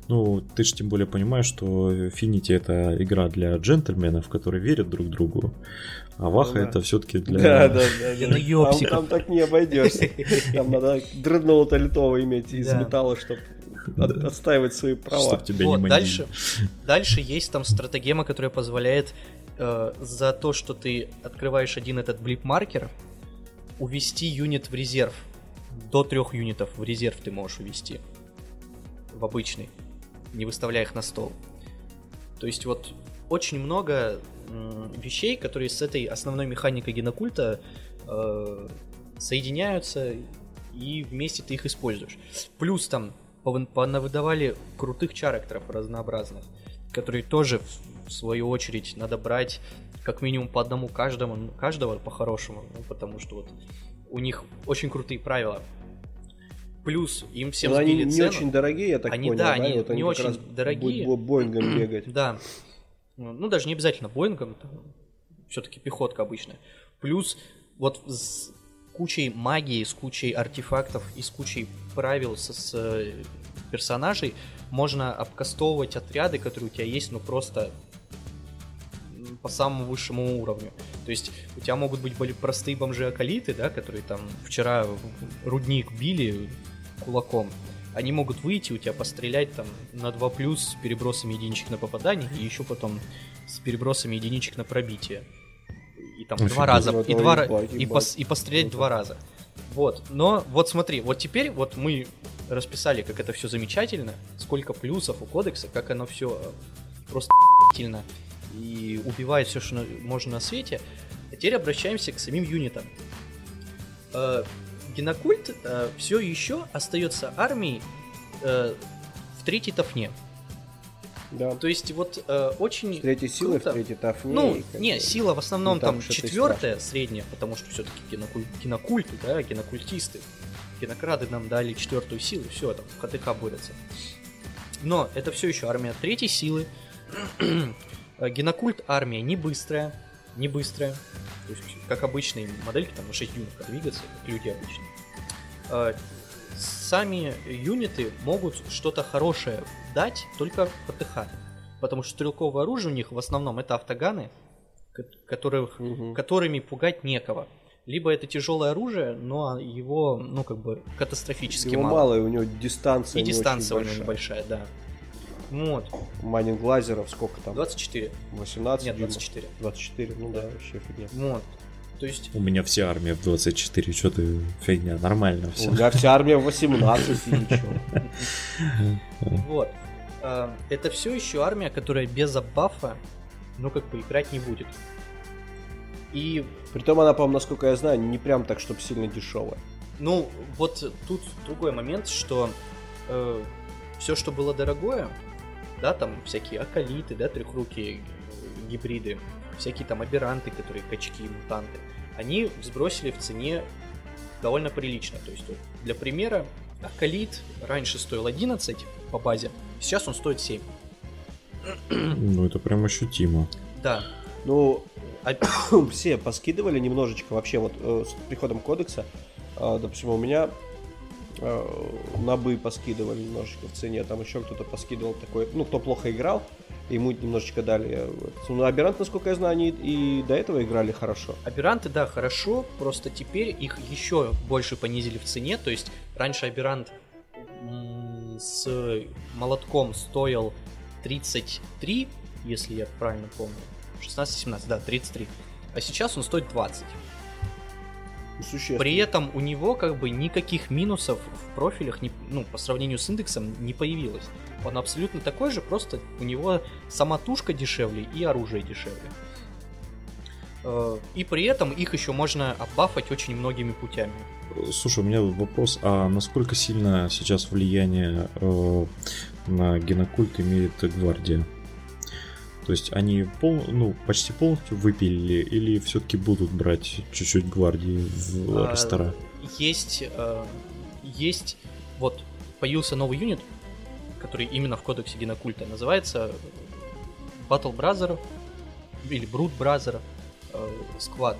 Ну, ты же тем более понимаешь, что Finity это игра для джентльменов, которые верят друг другу. А Ваха ну, да. это все-таки для... Да, да, да. да. Там, там так не обойдешься. Там надо дредноута литого иметь из да. металла, чтобы да. отстаивать свои права. Чтоб тебя вот, не дальше, дальше есть там стратегема, которая позволяет э, за то, что ты открываешь один этот блип-маркер, увести юнит в резерв. До трех юнитов в резерв ты можешь увести. В обычный. Не выставляя их на стол. То есть вот очень много вещей, которые с этой основной механикой генокульта э, соединяются и вместе ты их используешь. Плюс там выдавали крутых чарактеров разнообразных, которые тоже в свою очередь надо брать как минимум по одному каждому, каждого по-хорошему, ну, потому что вот у них очень крутые правила. Плюс им всем Но сбили они цену. не очень дорогие, я так они, понял, да? Они, вот не очень дорогие. Боингом бегать. Да. Ну, даже не обязательно Боингом, все-таки пехотка обычная. Плюс вот с кучей магии, с кучей артефактов и с кучей правил с, с э, персонажей можно обкастовывать отряды, которые у тебя есть, ну просто по самому высшему уровню. То есть у тебя могут быть были простые бомжи-акалиты, да, которые там вчера рудник били кулаком. Они могут выйти, у тебя пострелять там на 2 плюс с перебросами единичек на попадание и еще потом с перебросами единичек на пробитие. И там Офигеть. два раза, и, два, и, пос, и пострелять два раза. Вот, но вот смотри, вот теперь вот мы расписали, как это все замечательно, сколько плюсов у кодекса, как оно все просто сильно и убивает все, что можно на свете. А теперь обращаемся к самим юнитам. Генокульт э, все еще остается армией э, в третьей тафне. Да. То есть вот э, очень. С третьей силы, в третьей тафне. Ну, не, сила в основном там четвертая, средняя, потому что все-таки генокуль... генокульты, да, генокультисты. Генокрады нам дали четвертую силу, все, там в ХТК борются. Но это все еще армия третьей силы. <clears throat> Э, генокульт армия не быстрая, не быстрая. То есть, как обычные модельки, там на 6 юнитов двигаться, как люди обычные. Э, сами юниты могут что-то хорошее дать только ПТХ. Потому что стрелковое оружие у них в основном это автоганы, которых, угу. которыми пугать некого. Либо это тяжелое оружие, но его, ну, как бы, катастрофически его мало. мало, и у него дистанция И дистанция у него небольшая, да. Вот. Майнинг лазеров сколько там? 24. 18? Нет, 24. 24, ну да, вообще фигня. Вот. То есть... У меня вся армия в 24, что ты фигня, нормально все. У меня вся армия в 18 и ничего. <laughs> Вот. А, это все еще армия, которая без бафа, ну как бы играть не будет. И... Притом она, по-моему, насколько я знаю, не прям так, чтобы сильно дешевая. Ну, вот тут другой момент, что э, все, что было дорогое, да, там всякие акалиты, да, трехрукие гибриды, всякие там аберанты, которые качки, мутанты, они взбросили в цене довольно прилично. То есть, для примера, акалит раньше стоил 11 по базе, сейчас он стоит 7. Ну, это прям ощутимо. Да. Ну, а... <coughs> все поскидывали немножечко вообще вот э, с приходом кодекса. Э, допустим, у меня э, набы поскидывали немножечко в цене, там еще кто-то поскидывал такой, ну, кто плохо играл, ему немножечко дали. Ну, Аберант, насколько я знаю, они и до этого играли хорошо. Аберанты, да, хорошо, просто теперь их еще больше понизили в цене, то есть раньше Аберант с молотком стоил 33, если я правильно помню. 16-17, да, 33. А сейчас он стоит 20. При этом у него как бы никаких минусов в профилях, не, ну, по сравнению с индексом, не появилось. Он абсолютно такой же, просто у него сама тушка дешевле и оружие дешевле. Э, и при этом их еще можно оббафать очень многими путями. Слушай, у меня вопрос, а насколько сильно сейчас влияние э, на генокульт имеет гвардия? То есть они пол, ну, почти полностью выпилили или все-таки будут брать чуть-чуть гвардии в а, ресторан? Есть, э, есть, вот появился новый юнит, который именно в кодексе генокульта называется Battle Brother или Brute Brother э, Squad.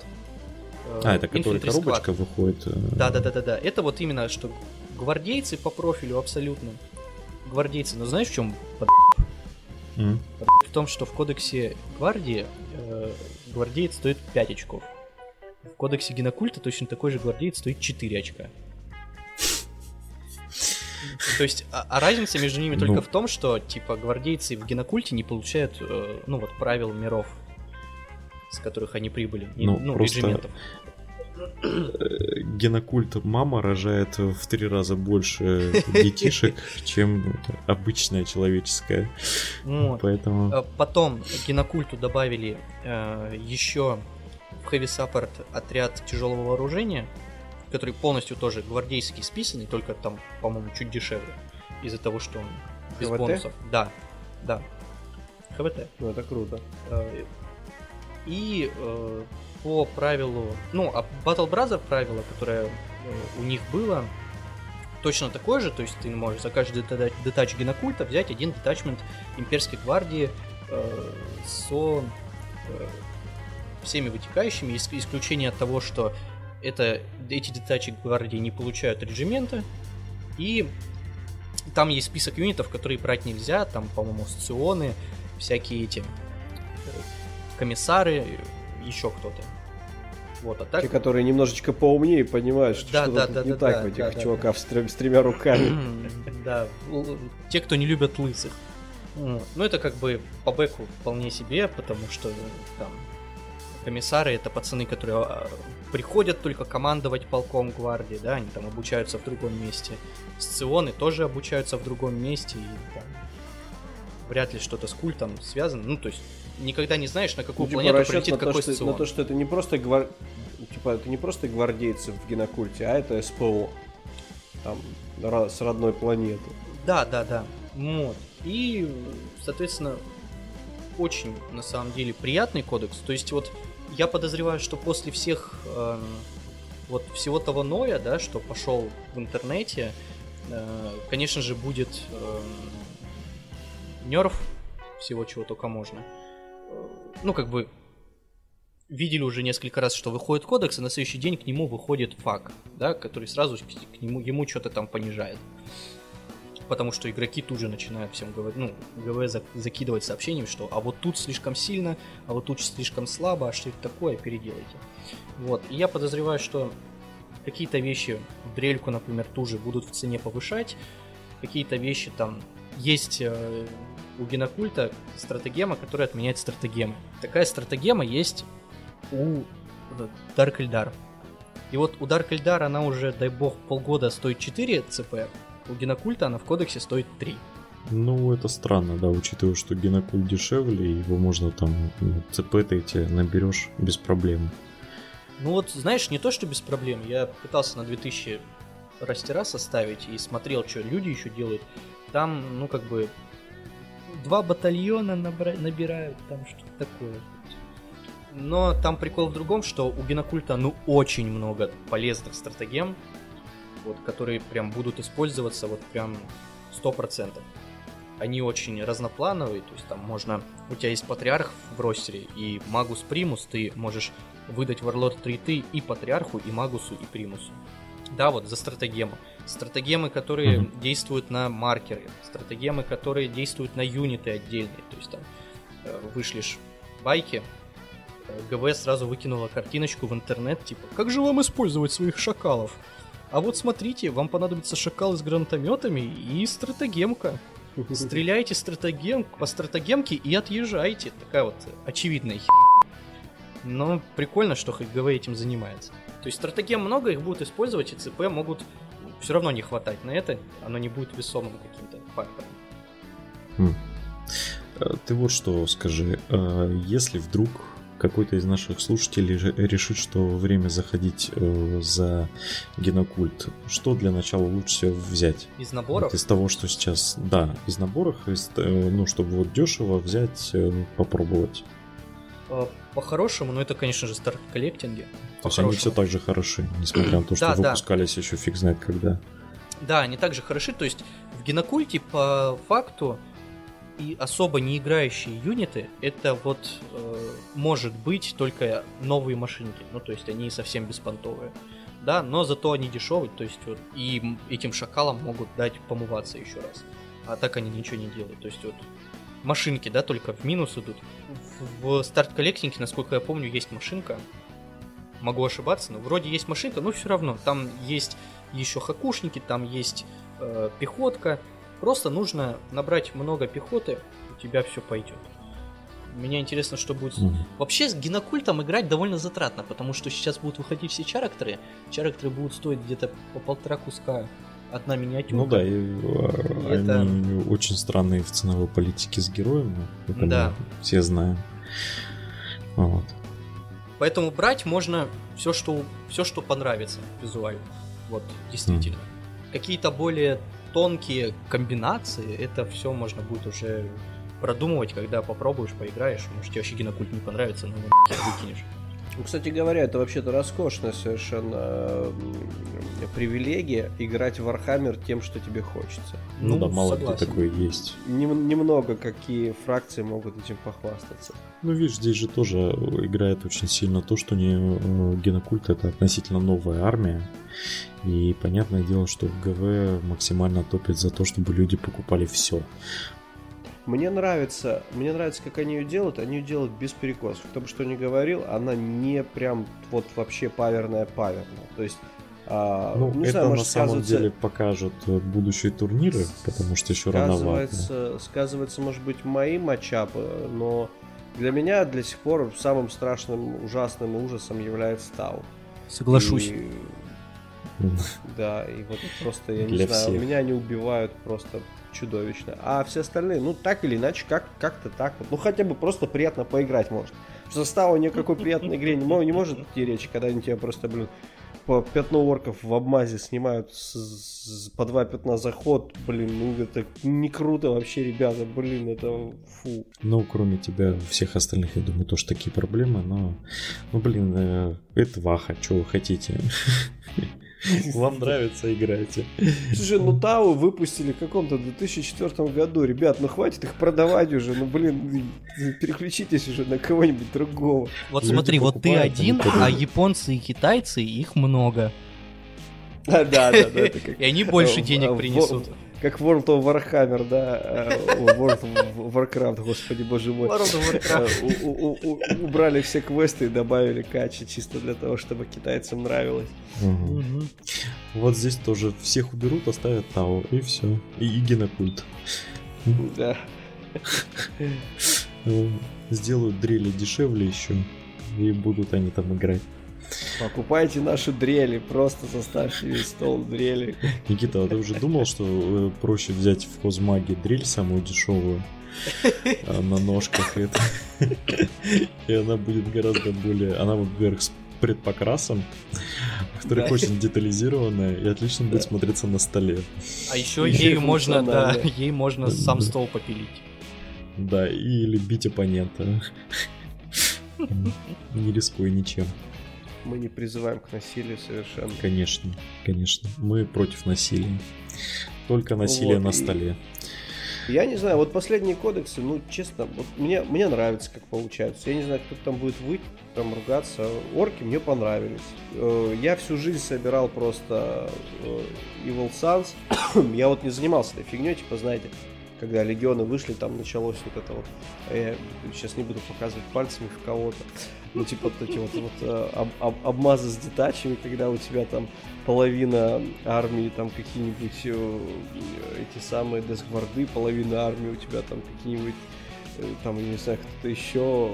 Э, а, это который коробочка Squad. выходит. Э... Да, да, да, да, да. Это вот именно что гвардейцы по профилю абсолютно. Гвардейцы, но знаешь в чем Mm. В том, что в кодексе гвардии э, гвардеец стоит 5 очков. В кодексе генокульта точно такой же гвардеец стоит 4 очка. То есть, а, а разница между ними только ну. в том, что, типа, гвардейцы в генокульте не получают, э, ну, вот, правил миров. с которых они прибыли, ну, ну просто... региментов. Генокульт мама рожает в три раза больше детишек, <laughs> чем обычная человеческая. Вот. Поэтому... Э, потом генокульту добавили э, еще в Heavy Support отряд тяжелого вооружения, который полностью тоже гвардейский списанный, только там, по-моему, чуть дешевле. Из-за того, что он без ХВТ? бонусов. Да, да. ХВТ. Ну, это круто. Э, и э, по правилу, ну, а Battle Brother правило, которое э, у них было, точно такое же, то есть ты можешь за каждый детач генокульта взять один детачмент имперской гвардии э, со э, всеми вытекающими, с исключением от того, что это, эти детачи гвардии не получают режимента, и там есть список юнитов, которые брать нельзя, там, по-моему, сционы, всякие эти комиссары, еще кто-то. Вот, а так... Те, которые немножечко поумнее понимают, что да, что-то да, да, не да, так да, в этих да, чуваках да. С, трем, с тремя руками. Да, те, кто не любят лысых. Ну, это как бы по бэку вполне себе, потому что там комиссары это пацаны, которые а, приходят только командовать полком гвардии, да, они там обучаются в другом месте. Сционы тоже обучаются в другом месте, и там, вряд ли что-то с культом связано. Ну, то есть никогда не знаешь, на какую ну, типа, планету прилетит на какой то, что, на то, что это не просто гвар... типа, это не просто гвардейцы в генокульте, а это СПО. Там, с родной планеты. Да, да, да. Вот. И, соответственно, очень, на самом деле, приятный кодекс. То есть, вот, я подозреваю, что после всех э, вот всего того ноя, да, что пошел в интернете, э, конечно же, будет э, нерв всего, чего только можно ну, как бы, видели уже несколько раз, что выходит кодекс, и на следующий день к нему выходит фак, да, который сразу к нему, ему что-то там понижает. Потому что игроки тут же начинают всем говорить, ну, ГВ закидывать сообщениями, что а вот тут слишком сильно, а вот тут слишком слабо, а что это такое, переделайте. Вот, и я подозреваю, что какие-то вещи, дрельку, например, ту же будут в цене повышать, какие-то вещи там есть э, у генокульта стратегема, которая отменяет стратегемы. Такая стратегема есть у Дарк Эльдар. И вот у Дарк Эльдар она уже, дай бог, полгода стоит 4 ЦП, у генокульта она в кодексе стоит 3. Ну, это странно, да, учитывая, что генокульт дешевле, его можно там, ну, ЦП-то эти наберешь без проблем. Ну вот, знаешь, не то, что без проблем, я пытался на 2000 растера составить и смотрел, что люди еще делают. Там, ну, как бы, два батальона набра... набирают, там что-то такое. Но там прикол в другом, что у генокульта ну очень много полезных стратегем, вот, которые прям будут использоваться вот прям сто процентов. Они очень разноплановые, то есть там можно... У тебя есть патриарх в ростере и магус примус, ты можешь выдать варлот 3 ты и патриарху, и магусу, и примусу. Да, вот за стратегему. Стратегемы, которые mm-hmm. действуют на маркеры, стратегемы, которые действуют на юниты отдельные. То есть там э, вышлешь байки, э, ГВ сразу выкинула картиночку в интернет, типа, как же вам использовать своих шакалов? А вот смотрите, вам понадобится шакалы с гранатометами и стратегемка. Стреляйте стратегем, по стратегемке и отъезжайте. Такая вот очевидная хер. Но прикольно, что ГВ этим занимается. То есть стратегем много, их будут использовать, и ЦП могут все равно не хватать на это, оно не будет весомым каким-то фактором. Хм. Э, ты вот что скажи, э, если вдруг какой-то из наших слушателей решит, что время заходить э, за генокульт, что для начала лучше всего взять? Из наборов? Вот из того, что сейчас, да, из наборов, из, ну, чтобы вот дешево взять, попробовать. По-хорошему, ну это, конечно же, старт коллектинги. То есть они все так же хороши, несмотря на то, что да, выпускались да. еще фиг знает когда. Да, они также хороши, то есть в генокульте по факту и особо не играющие юниты, это вот э, может быть только новые машинки, ну то есть они совсем беспонтовые. Да, но зато они дешевые, то есть вот и этим шакалам могут дать помываться еще раз. А так они ничего не делают. То есть вот машинки, да, только в минус идут. В старт коллектинге, насколько я помню, есть машинка, могу ошибаться, но вроде есть машинка, но все равно там есть еще хакушники, там есть э, пехотка. Просто нужно набрать много пехоты, у тебя все пойдет. Меня интересно, что будет... Вообще с генокультом играть довольно затратно, потому что сейчас будут выходить все чарактеры. Чарактеры будут стоить где-то по полтора куска одна миниатюрка. Ну да, и, и это... они очень странные в ценовой политике с героями. Это да. все знаем. Вот. Поэтому брать можно все, что, все, что понравится визуально. Вот, действительно. Mm. Какие-то более тонкие комбинации, это все можно будет уже продумывать, когда попробуешь, поиграешь. Может, тебе вообще генокульт не понравится, но выкинешь. Ну, кстати говоря, это вообще-то роскошная совершенно привилегия играть в Warhammer тем, что тебе хочется. Ну, ну да, мало согласен. где такое есть. Нем- немного какие фракции могут этим похвастаться. Ну, видишь, здесь же тоже играет очень сильно то, что не э, генокульт это относительно новая армия. И понятное дело, что в ГВ максимально топит за то, чтобы люди покупали все. Мне нравится, мне нравится, как они ее делают. Они ее делают без перекосов. Кто бы что ни говорил, она не прям вот вообще паверная паверная. То есть а, ну, не это знаю, на самом деле покажут э, будущие турниры, потому что еще сказывается, рановато. Сказывается, может быть, мои матчапы, но для меня до сих пор самым страшным, ужасным ужасом является Тау. Соглашусь. И... <laughs> Да, и вот просто, я не для знаю, всех. меня они убивают просто чудовищно. А все остальные, ну, так или иначе, как, как-то так вот. Ну, хотя бы просто приятно поиграть может. В составу никакой приятной игре не, не может идти речи, когда они тебя просто, блин, по пятно орков в обмазе снимают с, с, по два пятна заход, блин, ну это не круто вообще, ребята, блин, это фу. Ну, кроме тебя, у всех остальных, я думаю, тоже такие проблемы, но, ну, блин, э, это ваха, что вы хотите? <laughs> Вам нравится, играйте. Слушай, ну Тау выпустили в каком-то 2004 году. Ребят, ну хватит их продавать уже. Ну блин, переключитесь уже на кого-нибудь другого. Вот смотри, вот ты один, а японцы и китайцы, их много. А, <laughs> да, да, да. И они больше денег принесут как World of Warhammer, да, э, World of Warcraft, господи боже мой. World of Warcraft. Э, убрали все квесты и добавили качи чисто для того, чтобы китайцам нравилось. Вот здесь тоже всех уберут, оставят Тау, и все. И, и генокульт. Да. Сделают дрели дешевле еще, и будут они там играть. Покупайте наши дрели, просто заставьте весь стол дрели. Никита, а ты уже думал, что э, проще взять в хозмаге дрель самую дешевую? А на ножках это. И она будет гораздо более... Она вот вверх с предпокрасом, который да. очень детализированная и отлично будет смотреться на столе. А еще ею можно, да, ей можно сам стол попилить. Да, или бить оппонента. Не рискуй ничем. Мы не призываем к насилию совершенно. Конечно, конечно. Мы против насилия. Только насилие вот, на столе. Я не знаю, вот последние кодексы, ну, честно, вот мне, мне нравится, как получается. Я не знаю, кто там будет выть, там ругаться. Орки мне понравились. Э, я всю жизнь собирал просто э, Evil Sans. <coughs> Я вот не занимался этой фигней, типа, знаете, когда легионы вышли, там началось вот это вот. А я сейчас не буду показывать пальцами в кого-то. Ну, типа вот эти вот, вот э, об, об, обмазы с детачами, когда у тебя там половина армии, там какие-нибудь э, эти самые дескварды, половина армии у тебя там какие-нибудь э, там, я не знаю, кто-то еще,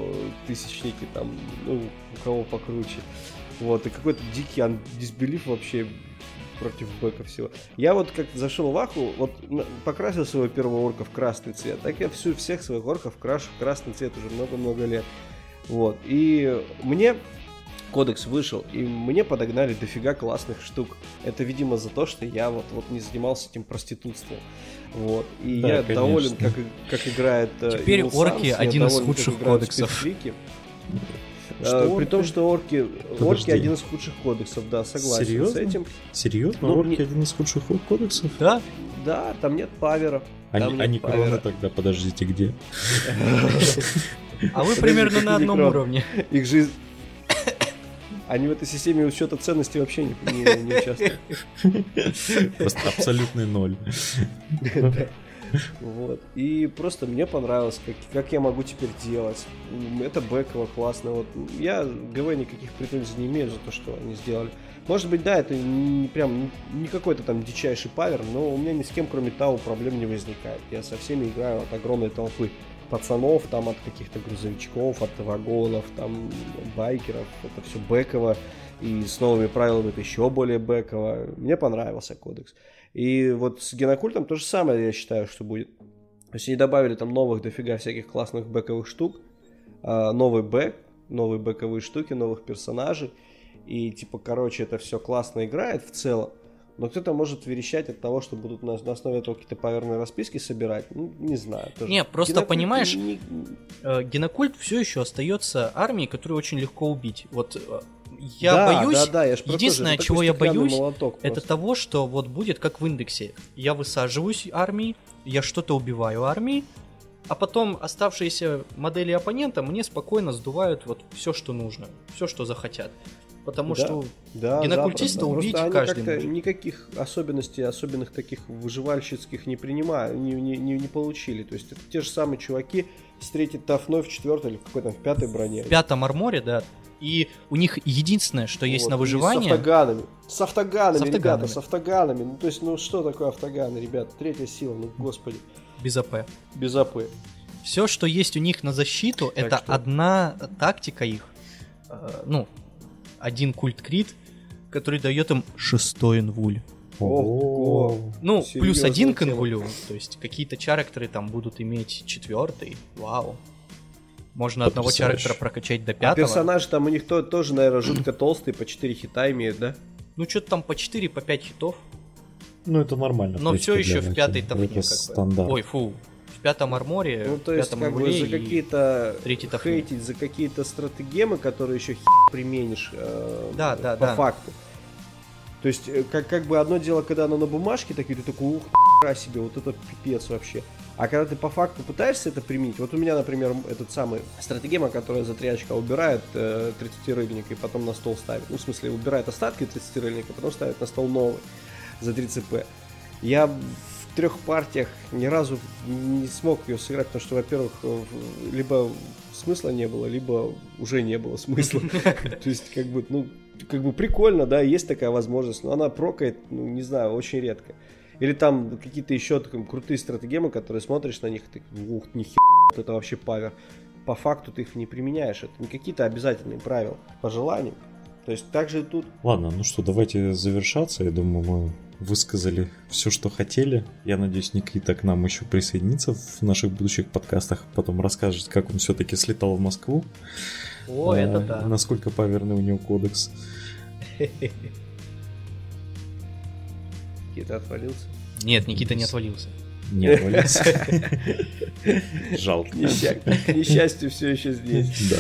тысячники там, ну, у кого покруче. Вот, и какой-то дикий дисбелив вообще против бэка всего. Я вот как зашел в Аху, вот покрасил своего первого орка в красный цвет, так я всю, всех своих орков крашу в красный цвет уже много-много лет. Вот. И мне кодекс вышел, и мне подогнали дофига классных штук. Это, видимо, за то, что я вот, вот не занимался этим проститутством. Вот. И да, я конечно. доволен, как, как играет э, Теперь Evil орки Sans, один из худших кодексов. Что При том, что орки, орки один из худших кодексов, да, согласен Серьезно? с этим. Серьезно? Ну, орки не... один из худших кодексов? Да. Да, там нет павера. Они, они кроны тогда, подождите, где? <laughs> А вы примерно на одном уровне. Их жизнь... Они в этой системе учета ценностей вообще не, не, не участвуют. Просто абсолютный ноль. Вот. И просто мне понравилось, как, как я могу теперь делать. Это бэково классно. Вот. Я ГВ никаких претензий не имею за то, что они сделали. Может быть, да, это не прям не какой-то там дичайший павер, но у меня ни с кем, кроме Тау, проблем не возникает. Я со всеми играю от огромной толпы. Пацанов, там от каких-то грузовичков, от вагонов, там байкеров, это все бэково, и с новыми правилами это еще более бэково. Мне понравился кодекс. И вот с генокультом то же самое, я считаю, что будет. То есть они добавили там новых дофига всяких классных бэковых штук, а, новый бэк, новые бэковые штуки, новых персонажей. И типа, короче, это все классно играет в целом. Но кто-то может верещать от того, что будут на, на основе этого какие-то поверные расписки собирать. Ну, не знаю. Тоже. Не, просто Генокульт понимаешь, не... э, Генокульт все еще остается армией, которую очень легко убить. Вот э, я да, боюсь, да, да, я единственное, чего я боюсь, это того, что вот будет как в индексе. Я высаживаюсь армией, я что-то убиваю армией, а потом оставшиеся модели оппонента мне спокойно сдувают вот все, что нужно, все, что захотят. Потому да, что да, генокультиста запросто. убить Просто каждый может. Никаких особенностей, особенных таких выживальщицких не принимают, не, не, не, не получили. То есть это те же самые чуваки с третьей тафной в четвертой или в какой-то в пятой броне. В пятом арморе, да. И у них единственное, что есть вот, на выживание... с автоганами. С автоганами, с автоганами, ребята, с автоганами. Ну, то есть, ну что такое автоганы, ребята? Третья сила, ну, господи. Без АП. Без АП. Все, что есть у них на защиту, так это что? одна тактика их. Э, ну, один культ крит, который дает им шестой инвуль. Ого. Ну, Серьезная плюс один к инвулю. То есть какие-то чарактеры там будут иметь четвертый. Вау. Можно одного чарактера прокачать до а пятого. А персонаж там у них то, тоже, наверное, жутко толстый, по 4 хита имеет, да? Ну, что-то там по 4, по 5 хитов. Ну, это нормально. Но все еще в пятой тафне, как стандарт. Ой, фу, пятом арморе, ну, то есть, пятом как бы за какие-то хейтить за какие-то стратегемы, которые еще хер применишь э, да, да, по да. факту. То есть, э, как, как бы одно дело, когда оно на бумажке, такие, ты такой, ух, себе, вот это пипец вообще. А когда ты по факту пытаешься это применить, вот у меня, например, этот самый стратегема, которая за 3 очка убирает э, 30-рыльник и потом на стол ставит. Ну, в смысле, убирает остатки 30-рыльника, потом ставит на стол новый за 3 цп. Я трех партиях ни разу не смог ее сыграть, потому что, во-первых, либо смысла не было, либо уже не было смысла. <laughs> То есть, как бы, ну, как бы прикольно, да, есть такая возможность, но она прокает, ну, не знаю, очень редко. Или там какие-то еще там, крутые стратегемы, которые смотришь на них, ты, ух, нихера, это вообще павер. По факту ты их не применяешь, это не какие-то обязательные правила, по желанию. То есть также тут... Ладно, ну что, давайте завершаться. Я думаю, мы высказали все, что хотели. Я надеюсь, Никита к нам еще присоединится в наших будущих подкастах. Потом расскажет, как он все-таки слетал в Москву. О, а, это да. Насколько поверный у него кодекс. Никита отвалился? Нет, Никита не отвалился. Не отвалился. <laughs> Жалко. К несчастью, все еще здесь.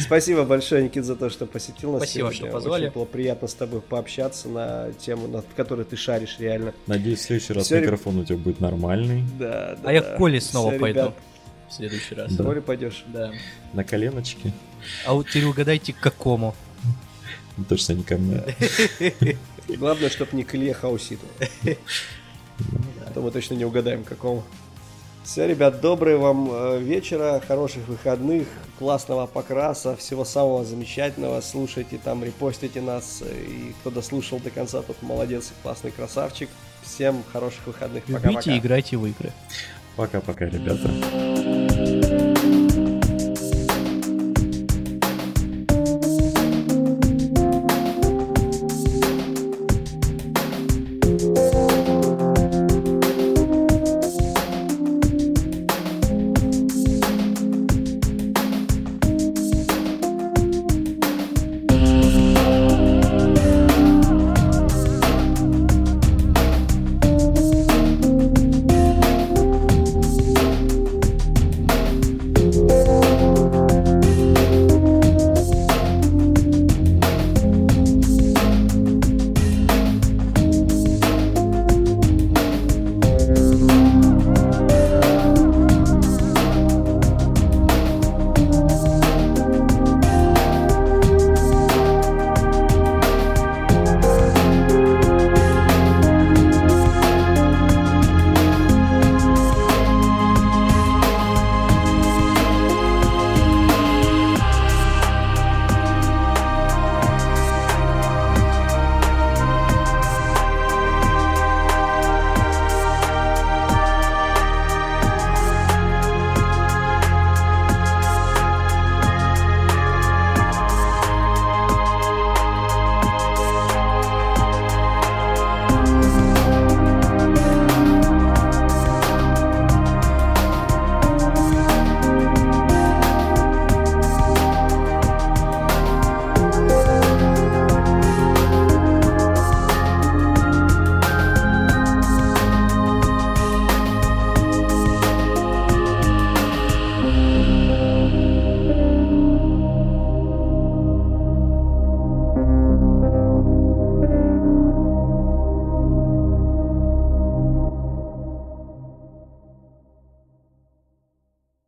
Спасибо большое, Никит, за то, что посетил нас Спасибо, что позвали. Очень было приятно с тобой пообщаться на тему, над которой ты шаришь реально. Надеюсь, в следующий раз микрофон у тебя будет нормальный. Да, да. А я к Коле снова пойду. В следующий раз. Да. Коле пойдешь? Да. На коленочке. А вот теперь угадайте, к какому. Точно не ко мне. <laughs> Главное, чтобы не к Илье Хауситу. <laughs> А то мы точно не угадаем, какому. Все, ребят, доброго вам э, вечера, хороших выходных, классного покраса, всего самого замечательного. Слушайте там, репостите нас. И кто дослушал до конца, тот молодец, классный красавчик. Всем хороших выходных. Пока-пока. Любите, играйте в игры. Пока-пока, ребята.